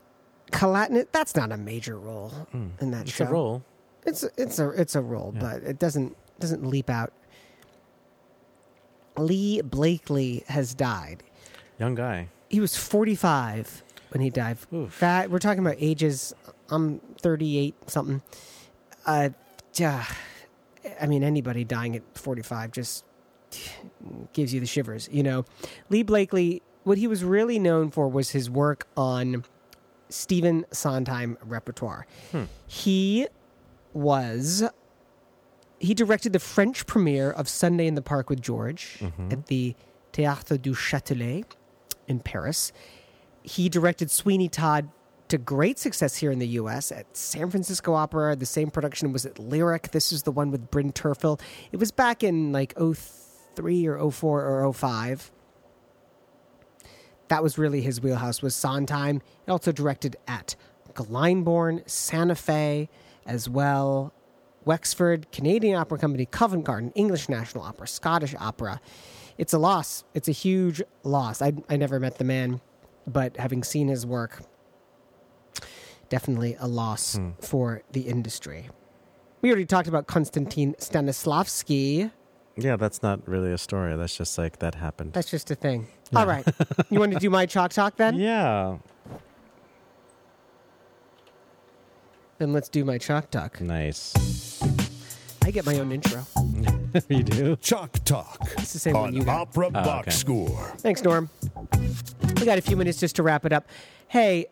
Kalatnit that's not a major role in that. It's show. a role. It's it's a it's a role, Yeah. but it doesn't doesn't leap out. Lee Blakeley has died. Young guy. He was 45 when he died. That we're talking about ages. I'm 38 something. Uh, yeah, I mean, anybody dying at 45 just gives you the shivers. You know, Lee Blakeley. What he was really known for was his work on Stephen Sondheim repertoire. Hmm. He was he directed the French premiere of Sunday in the Park with George Mhm. at the Théâtre du Châtelet in Paris. He directed Sweeney Todd to great success here in the U.S. at San Francisco Opera. The same production was at Lyric. This is the one with Bryn Terfel. It was back in like 03 or 04 or 05. That was really his wheelhouse was Sondheim. He also directed at Glyndebourne, Santa Fe, as well. Wexford, Canadian Opera Company, Covent Garden, English National Opera, Scottish Opera. It's a loss. It's a huge loss. I, I never met the man, but having seen his work, definitely a loss Hmm. for the industry. We already talked about Konstantin Stanislavski. Yeah, that's not really a story. That's just like that happened. That's just a thing. All right. you want to do my chalk talk then? Yeah. Then let's do my chalk talk. Nice. I get my own intro. you do? Chalk Talk It's the same one you got. Opera Oh, Box okay. Score. Thanks, Norm. We got a few minutes just to wrap it up. Hey,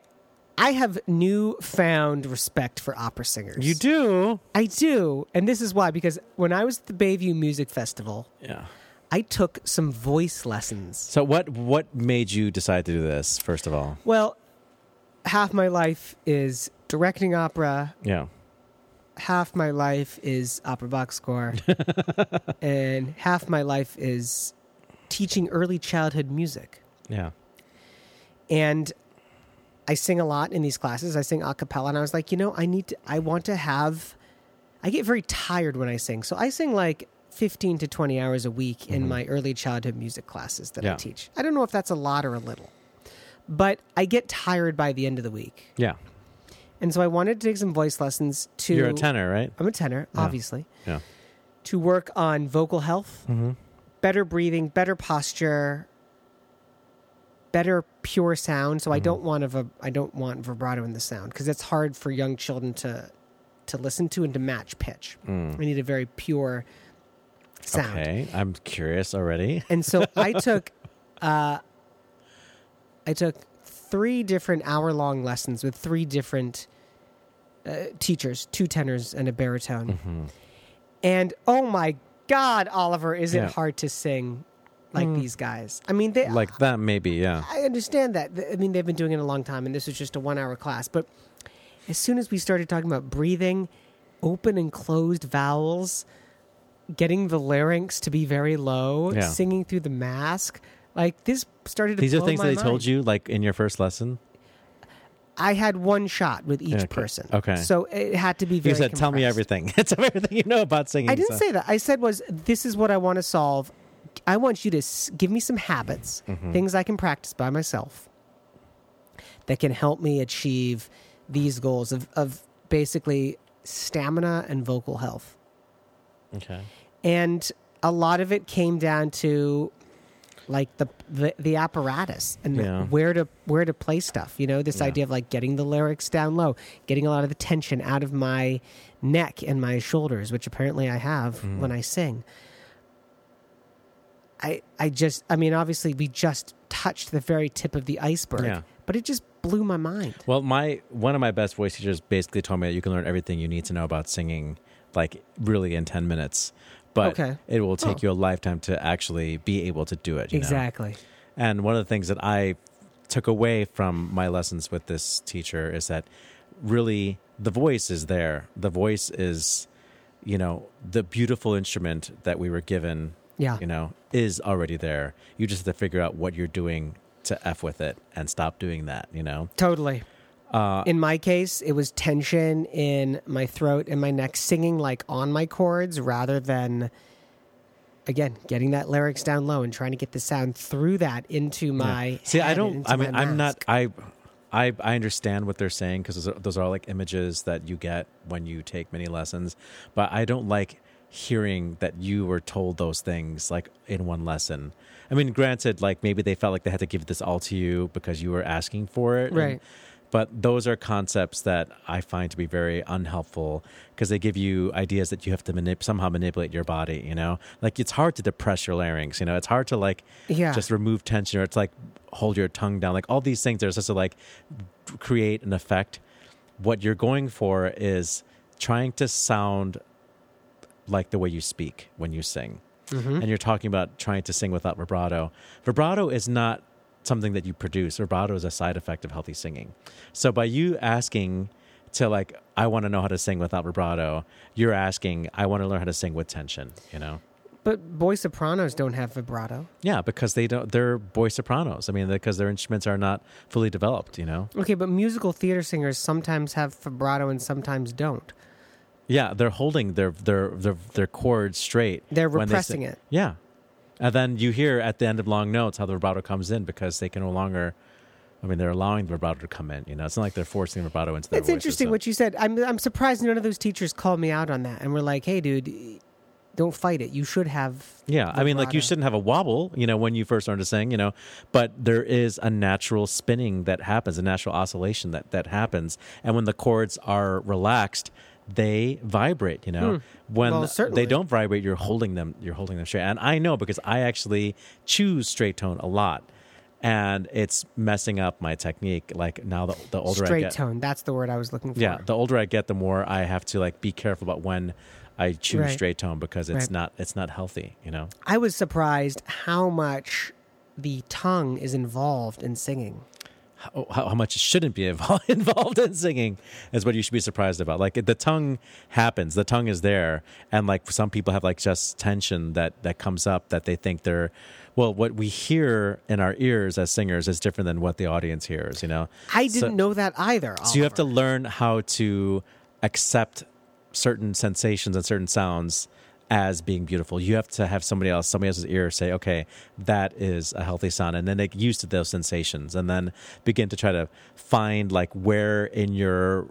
I have newfound respect for opera singers. You do? I do. And this is why, because when I was at the Bayview Music Festival, Yeah. I took some voice lessons. So what what made you decide to do this? First of all, Well, half my life is directing opera, yeah. half my life is opera box score, and half my life is teaching early childhood music. Yeah. and I sing a lot in these classes. I sing a cappella, and I was like, you know, I need to, I want to have, I get very tired when I sing. So I sing like 15 to 20 hours a week in mm-hmm. my early childhood music classes that I teach. I don't know if that's a lot or a little, but I get tired by the end of the week. Yeah. And so I wanted to take some voice lessons to. You're a tenor, right? I'm a tenor, Yeah. obviously. Yeah. To work on vocal health, Mhm. better breathing, better posture, better pure sound. So I don't want a vib- I don't want vibrato in the sound because it's hard for young children to to listen to and to match pitch. Mm. I need a very pure sound. Okay. I'm curious already. And so I took uh I took three different hour long lessons with three different uh, teachers, two tenors and a baritone. Mhm. And oh my god, Oliver, is Yeah. it hard to sing like Mm. these guys? I mean, they Like that, maybe. Yeah. I understand that. I mean, they've been doing it a long time, and this was just a one hour class. But as soon as we started talking about breathing, open and closed vowels, getting the larynx to be very low, Yeah. singing through the mask, like this started to These are things my that they mind. told you, like in your first lesson. I had one shot with each Okay. person. Okay. So it had to be very You said, "Tell me compressed. everything." It's everything you know about singing. I didn't so- say that. I said was this is what I want to solve. I want you to give me some habits, Mhm. things I can practice by myself that can help me achieve these goals of, of basically stamina and vocal health. Okay. And a lot of it came down to like the the, the apparatus and Yeah. where to where to play stuff. You know, this Yeah. idea of like getting the larynx down low, getting a lot of the tension out of my neck and my shoulders, which apparently I have Mm. when I sing. I I just I mean obviously we just touched the very tip of the iceberg, Yeah. but it just blew my mind. Well, my one of my best voice teachers basically told me that you can learn everything you need to know about singing, like really in ten minutes. But Okay. it will take Oh. you a lifetime to actually be able to do it. You know? Exactly. And one of the things that I took away from my lessons with this teacher is that really the voice is there. The voice is, you know, the beautiful instrument that we were given. Yeah. You know, is already there. You just have to figure out what you're doing to f with it and stop doing that. You know. Totally. Uh, in my case, it was tension in my throat and my neck, singing like on my cords rather than, again, getting that larynx down low and trying to get the sound through that into my. Yeah. See, I and don't. I mean, I'm mask. not. I, I, I understand what they're saying because those, are- those are like images that you get when you take many lessons. But I don't like hearing that you were told those things like in one lesson. I mean, granted, like maybe they felt like they had to give this all to you because you were asking for it, and- Right. But those are concepts that I find to be very unhelpful because they give you ideas that you have to manip- somehow manipulate your body. You know, like it's hard to depress your larynx. You know, it's hard to like Yeah. just remove tension or it's like hold your tongue down. Like all these things, they're supposed to like create an effect. What you're going for is trying to sound like the way you speak when you sing. Mhm. And you're talking about trying to sing without vibrato. Vibrato is not something that you produce. Vibrato is a side effect of healthy singing. So by you asking to like, I want to know how to sing without vibrato, you're asking, I want to learn how to sing with tension, you know? But boy sopranos don't have vibrato. Yeah, because they don't, they're boy sopranos. I mean, because their instruments are not fully developed, you know? Okay, but musical theater singers sometimes have vibrato and sometimes don't. Yeah, they're holding their their their, their cords straight. They're they repressing sing. it. Yeah, and then you hear at the end of long notes how the vibrato comes in because they can no longer. I mean, they're allowing the vibrato to come in. You know, it's not like they're forcing the vibrato into their It's voices, interesting so- what you said. I'm I'm surprised none of those teachers called me out on that and were like, "Hey, dude, don't fight it. You should have." Yeah, I mean, like you shouldn't have a wobble, you know, when you first learn to sing, you know, but there is a natural spinning that happens, a natural oscillation that that happens, and when the cords are relaxed, they vibrate. You know, Hmm. when Well, they don't vibrate, you're holding them, you're holding them straight. And I know because I actually choose straight tone a lot, and it's messing up my technique. Like now, the the older I get straight get, tone. That's the word I was looking for. yeah, the older I get, the more I have to like be careful about when I choose Right. straight tone because it's Right. not it's not healthy. You know. I was surprised how much the tongue is involved in singing. Oh, how, how much it shouldn't be involved, involved in singing is what you should be surprised about. Like the tongue happens, the tongue is there, and like some people have like just tension that that comes up that they think they're. Well, what we hear in our ears as singers is different than what the audience hears. You know, I didn't know that either. so you have to learn how to accept certain sensations and certain sounds as being beautiful. You have to have somebody else, somebody else's ear say, okay, that is a healthy sound. And then they get used to those sensations and then begin to try to find like where in your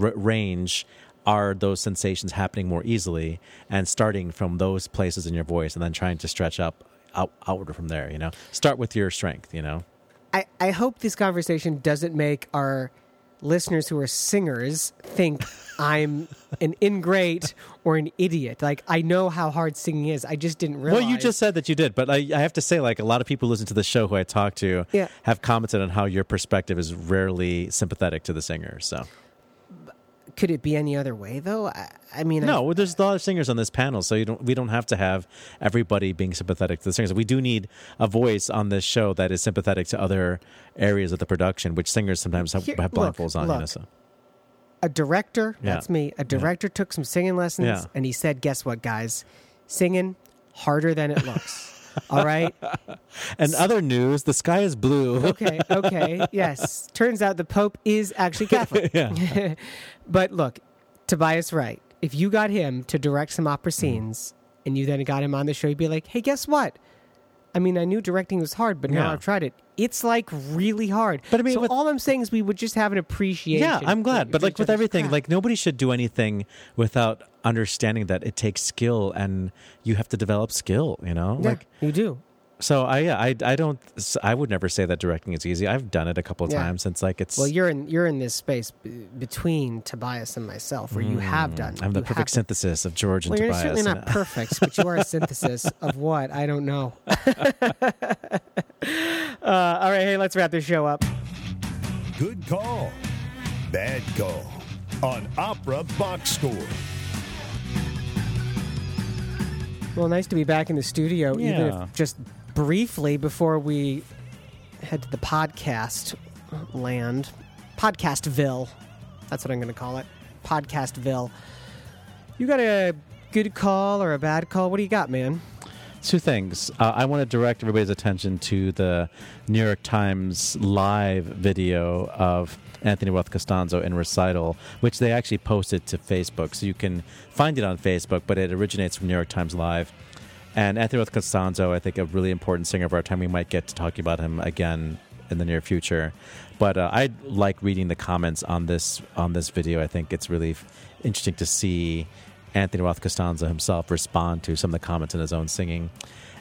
r- range are those sensations happening more easily and starting from those places in your voice and then trying to stretch up out, outward from there, you know, start with your strength, you know? I, I hope this conversation doesn't make our listeners who are singers think I'm an ingrate or an idiot. Like I know how hard singing is. I just didn't realize. Well, you just said that you did, but I, I have to say, like a lot of people who listen to the show who I talk to Yeah. have commented on how your perspective is rarely sympathetic to the singer. So could it be any other way though? I, I mean, I- no, well, there's a lot of singers on this panel, so you don't we don't have to have everybody being sympathetic to the singers. We do need a voice on this show that is sympathetic to other areas of the production, which singers sometimes have, Here- have look, blindfolds on. You know, so. a director, Yeah. that's me. A director took some singing lessons Yeah. and he said, "Guess what, guys? Singing harder than it looks." All right. And other news, the sky is blue. okay, okay, yes. Turns out the Pope is actually Catholic. Yeah. but look, Tobias Wright, if you got him to direct some opera scenes and you then got him on the show, you'd be like, hey, guess what? I mean, I knew directing was hard, but now Yeah. I've tried it. It's like really hard. But I mean, so with- all I'm saying is we would just have an appreciation. Yeah, I'm glad. But like with other's everything, craft. like nobody should do anything without understanding that it takes skill and you have to develop skill, you know? Yeah, Like you do. So I yeah, I I don't I would never say that directing is easy. I've done it a couple of Yeah. times since like it's Well, you're in you're in this space b- between Tobias and myself, where you have done. Mm, I'm the perfect have done- synthesis of George and Well, you're Tobias. certainly not perfect, but you are a synthesis of what I don't know. uh, all right, hey, let's wrap this show up. Good call. Bad call. On Opera Box Score. Well, nice to be back in the studio, even if just briefly before we head to the podcast land, Podcastville. That's what I'm going to call it, Podcastville. You got a good call or a bad call? What do you got, man? Two things. Uh, I want to direct everybody's attention to the New York Times live video of Anthony Roth Costanzo in recital, which they actually posted to Facebook. So you can find it on Facebook, but it originates from New York Times Live. And Anthony Roth Costanzo, I think, a really important singer of our time. We might get to talking about him again in the near future. But uh, I like reading the comments on this on this video. I think it's really interesting to see Anthony Roth Costanzo himself respond to some of the comments in his own singing.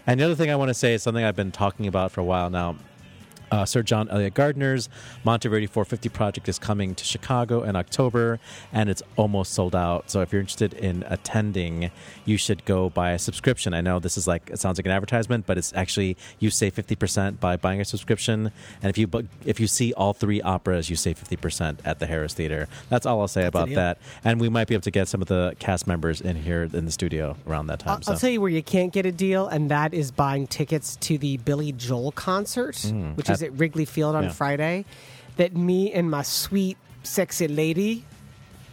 And the other thing I want to say is something I've been talking about for a while now. Uh, Sir John Eliot Gardiner's Monteverdi 450 project is coming to Chicago in October, and it's almost sold out. So if you're interested in attending, you should go buy a subscription. I know this is like it sounds like an advertisement, but it's actually you save 50% by buying a subscription. And if you if you see all three operas, you save 50% at the Harris Theater. That's all I'll say about that. And we might be able to get some of the cast members in here in the studio around that time. I'll, I'll tell you where you can't get a deal, and that is buying tickets to the Billy Joel concert, Mm, which is at- at Wrigley Field on yeah. Friday. That me and my sweet, sexy lady,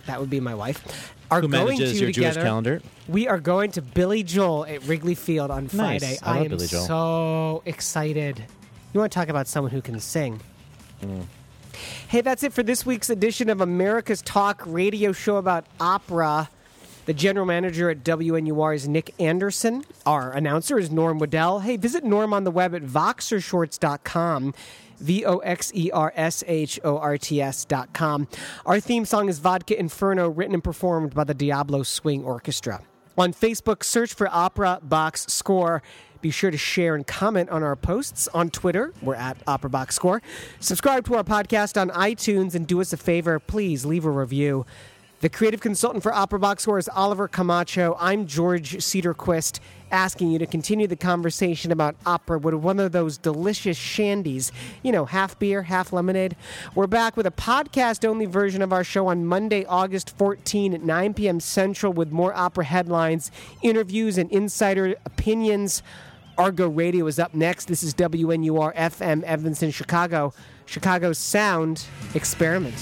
that would be my wife, are Who going to your Jewish together. calendar? We are going to Billy Joel at Wrigley Field on Nice. Friday. I love am Billy Joel. so excited. You want to talk about someone who can sing? Mm. Hey, that's it for this week's edition of America's Talk radio show about opera. The general manager at WNUR is Nick Anderson. Our announcer is Norm Waddell. Hey, visit Norm on the web at voxershorts.com. V O X E R S H O R T S dot com. Our theme song is Vodka Inferno, written and performed by the Diablo Swing Orchestra. On Facebook, search for Opera Box Score. Be sure to share and comment on our posts on Twitter. We're at Opera Box Score. Subscribe to our podcast on iTunes and do us a favor. Please leave a review. The creative consultant for Opera Box Score is Oliver Camacho. I'm George Cederquist, asking you to continue the conversation about opera with one of those delicious shandies. You know, half beer, half lemonade. We're back with a podcast only version of our show on Monday, August 14 at 9 p.m. Central with more opera headlines, interviews, and insider opinions. Argo Radio is up next. This is WNUR FM Evanston, Chicago. Chicago's Sound Experiment.